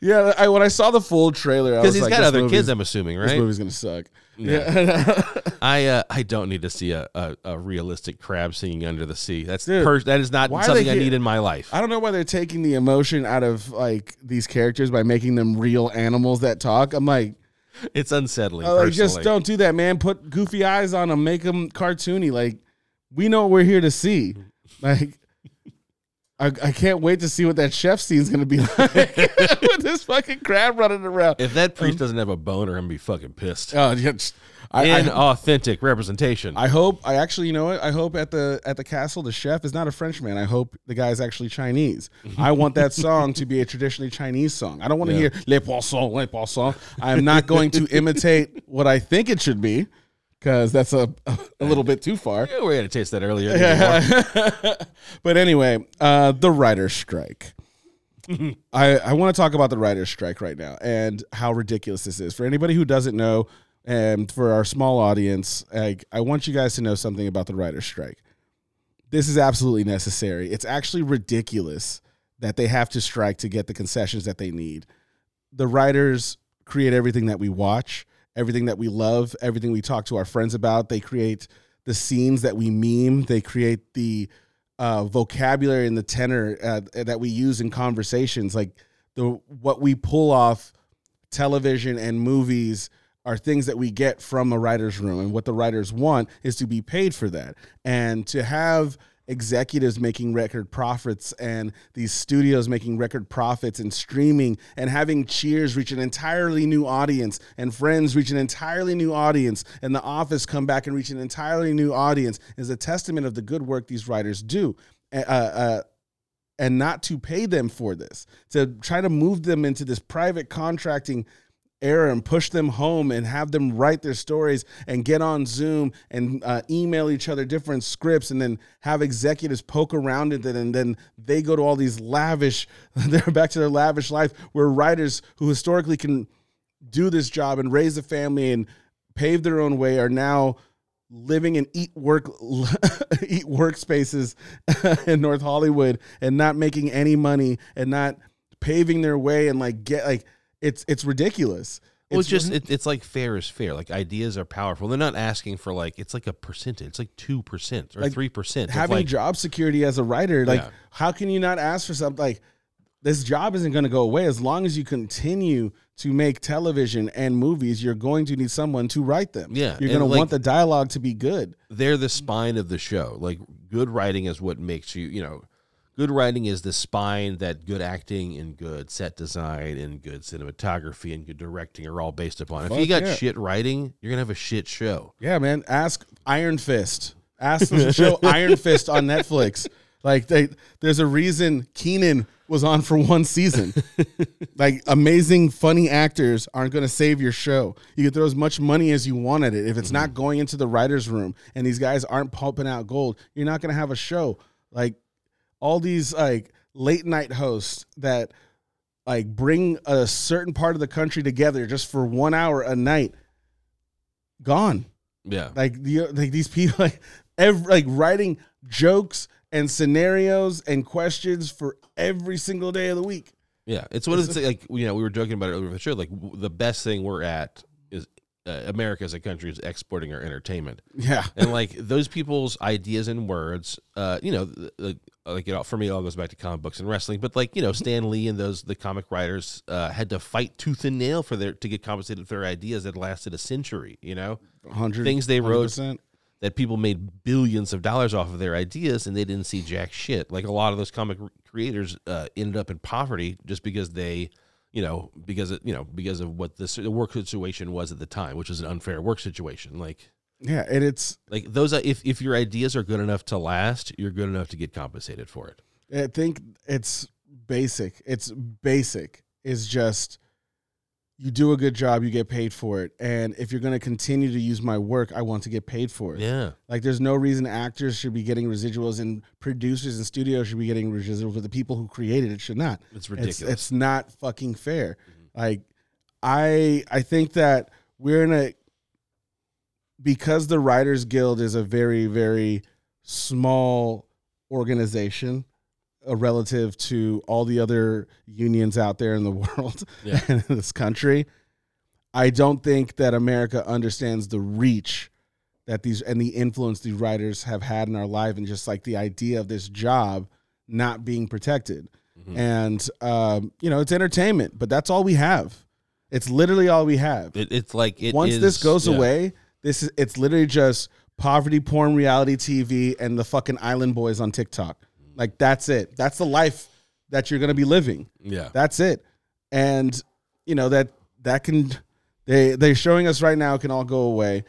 yeah. I, when I saw the full trailer, I
because he's
like,
got other
movie's-
kids. I'm assuming, right.
This movie's gonna suck. Yeah,
I uh, I don't need to see a, a, a realistic crab singing under the sea. That's
Dude,
per, that is not something I need in my life.
I don't know why they're taking the emotion out of like these characters by making them real animals that talk. I'm like.
It's unsettling.
Uh, like, just don't do that, man. Put goofy eyes on them, make them cartoony. Like, we know what we're here to see. Like, I, I can't wait to see what that chef scene's gonna be like with this fucking crab running around.
If that priest um, doesn't have a boner, I'm gonna be fucking pissed.
Oh, yeah, just- I, I,
Inauthentic representation.
I hope. I actually, you know what? I hope at the at the castle, the chef is not a Frenchman. I hope the guy's actually Chinese. I want that song to be a traditionally Chinese song. I don't want to
Yeah.
hear le poisson, le poisson. I am not going to imitate what I think it should be because that's a a little bit too far.
Yeah, we had to taste that earlier. anymore.
but anyway, uh, the writer's strike. I, I want to talk about the writer's strike right now and how ridiculous this is. For anybody who doesn't know, and for our small audience, like, I want you guys to know something about the writer's strike. this is absolutely necessary. It's actually ridiculous that they have to strike to get the concessions that they need. The writers create everything that we watch, everything that we love, everything we talk to our friends about. They create the scenes that we meme. They create the uh, vocabulary and the tenor uh, that we use in conversations. Like the what we pull off television and movies are things that we get from a writer's room. And what the writers want is to be paid for that. And to have executives making record profits and these studios making record profits and streaming and having Cheers reach an entirely new audience and Friends reach an entirely new audience and The Office come back and reach an entirely new audience is a testament of the good work these writers do. Uh, uh, and not to pay them for this, to try to move them into this private contracting era and push them home and have them write their stories and get on Zoom and uh, email each other different scripts and then have executives poke around it and then they go to all these lavish they're back to their lavish life where writers who historically can do this job and raise a family and pave their own way are now living in eat work eat workspaces in North Hollywood and not making any money and not paving their way and like get like it's it's ridiculous.
Well, it's, just it, it's like fair is fair. Like ideas are powerful. They're not asking for like it's like a percentage. It's like two percent or three like percent.
Having
like,
job security as a writer, like yeah. how can you not ask for something like this? Job isn't going to go away as long as you continue to make television and movies. You're going to need someone to write them.
Yeah,
you're going to want the dialogue to be good.
They're the spine of the show. Like good writing is what makes you you know good writing is the spine that good acting and good set design and good cinematography and good directing are all based upon. Fuck if you got yeah. shit writing, you're gonna have a shit show.
Yeah, man. Ask Iron Fist. Ask the show Iron Fist on Netflix. Like they, there's a reason Keenan was on for one season. like amazing, funny actors aren't going to save your show. You can throw as much money as you want at it. If it's mm-hmm. not going into the writers' room and these guys aren't pumping out gold, you're not going to have a show. Like all these like late night hosts that like bring a certain part of the country together just for one hour a night gone.
Yeah.
Like the like these people like every like writing jokes and scenarios and questions for every single day of the week.
Yeah it's what it's like you know we were joking about it earlier the show like the best thing we're at uh, America as a country is exporting our entertainment.
Yeah,
and like those people's ideas and words, uh, you know, the, the, like you know, for me, it all goes back to comic books and wrestling. But like you know, Stan Lee and those the comic writers uh, had to fight tooth and nail for their to get compensated for their ideas that lasted a century. You know,
hundred
things they wrote 100%. that people made billions of dollars off of their ideas, and they didn't see jack shit. Like a lot of those comic creators uh, ended up in poverty just because they you know, because it, you know, because of what this the work situation was at the time, which was an unfair work situation. Like,
yeah, and it's
like those. Uh, if if your ideas are good enough to last, you're good enough to get compensated for it.
I think it's basic. It's basic. Is just you do a good job, you get paid for it. And if you're going to continue to use my work, I want to get paid for it.
Yeah.
Like there's no reason actors should be getting residuals and producers and studios should be getting residuals, but the people who created it should not.
It's ridiculous.
It's, it's not fucking fair. Mm-hmm. Like I I think that we're in a because the Writers Guild is a very very small organization a relative to all the other unions out there in the world yeah. and in this country. I don't think that America understands the reach that these and the influence these writers have had in our life, and just like the idea of this job not being protected. Mm-hmm. And um, you know, it's entertainment, but that's all we have. It's literally all we have.
It, it's like it
once
is,
this goes yeah. away, this is it's literally just poverty porn reality TV and the fucking island boys on TikTok. Like that's it. That's the life that you're going to be living.
Yeah.
That's it. And you know that that can they they're showing us right now can all go away.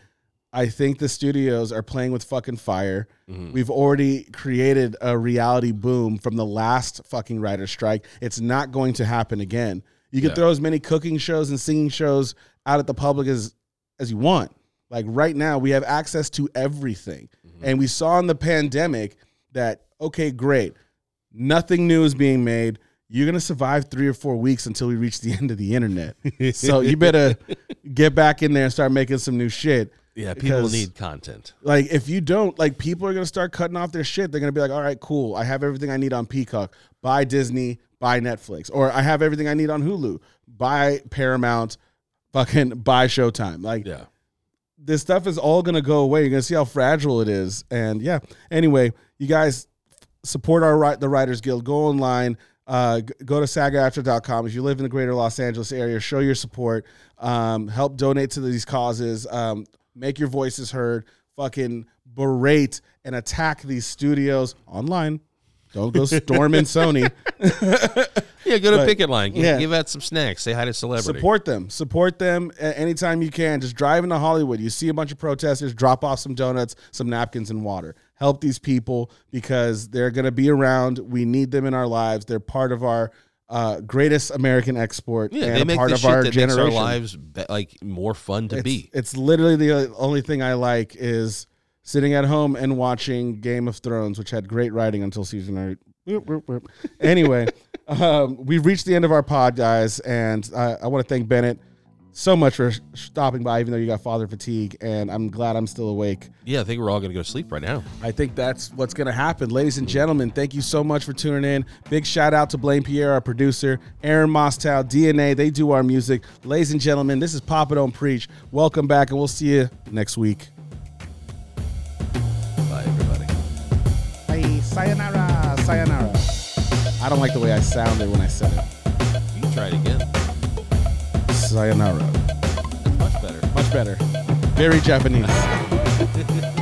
I think the studios are playing with fucking fire. Mm-hmm. We've already created a reality boom from the last fucking writer strike. It's not going to happen again. You can yeah. throw as many cooking shows and singing shows out at the public as as you want. Like right now, we have access to everything. Mm-hmm. And we saw in the pandemic that okay, great. Nothing new is being made. You're gonna survive three or four weeks until we reach the end of the internet. so you better get back in there and start making some new shit.
Yeah, people need content.
Like if you don't, like people are gonna start cutting off their shit. They're gonna be like, all right, cool. I have everything I need on Peacock. Buy Disney, buy Netflix, or I have everything I need on Hulu. Buy Paramount, fucking buy Showtime. Like
Yeah.
this stuff is all gonna go away. You're gonna see how fragile it is. And yeah. Anyway, you guys support our the Writers Guild. Go online. Uh, go to sagaftra.com. If you live in the greater Los Angeles area, show your support. Um, help donate to these causes. Um, make your voices heard. Fucking berate and attack these studios online. Don't go storming Sony.
Yeah, go to
But-
picket line. Give,
yeah.
give out some snacks. Say hi to celebrity.
Support them. Support them anytime you can. Just drive into Hollywood. You see a bunch of protesters, drop off some donuts, some napkins, and water. Help these people because they're going to be around. We need them in our lives. They're part of our uh, greatest American export
Yeah,
and
they
a
make
part of our generation.
our lives be, like more fun to
it's,
be.
it's literally the only thing I like is sitting at home and watching Game of Thrones, which had great writing until season eight. Anyway, um, we've reached the end of our pod, guys, and I, I want to thank Bennett so much for stopping by, even though you got father fatigue, and I'm glad I'm still awake.
Yeah, I think we're all going to go to sleep right now.
I think that's what's going to happen. Ladies and gentlemen, thank you so much for tuning in. Big shout out to Blaine Pierre, our producer, Aaron Mostow, DNA. They do our music. Ladies and gentlemen, this is Papa Don't Preach. Welcome back, and we'll see you next week.
Bye, everybody.
Bye. Sayonara. Sayonara. I don't like the way I sounded when I said it.
You can try it again.
Sayonara.
Much better.
Much better. Very Japanese.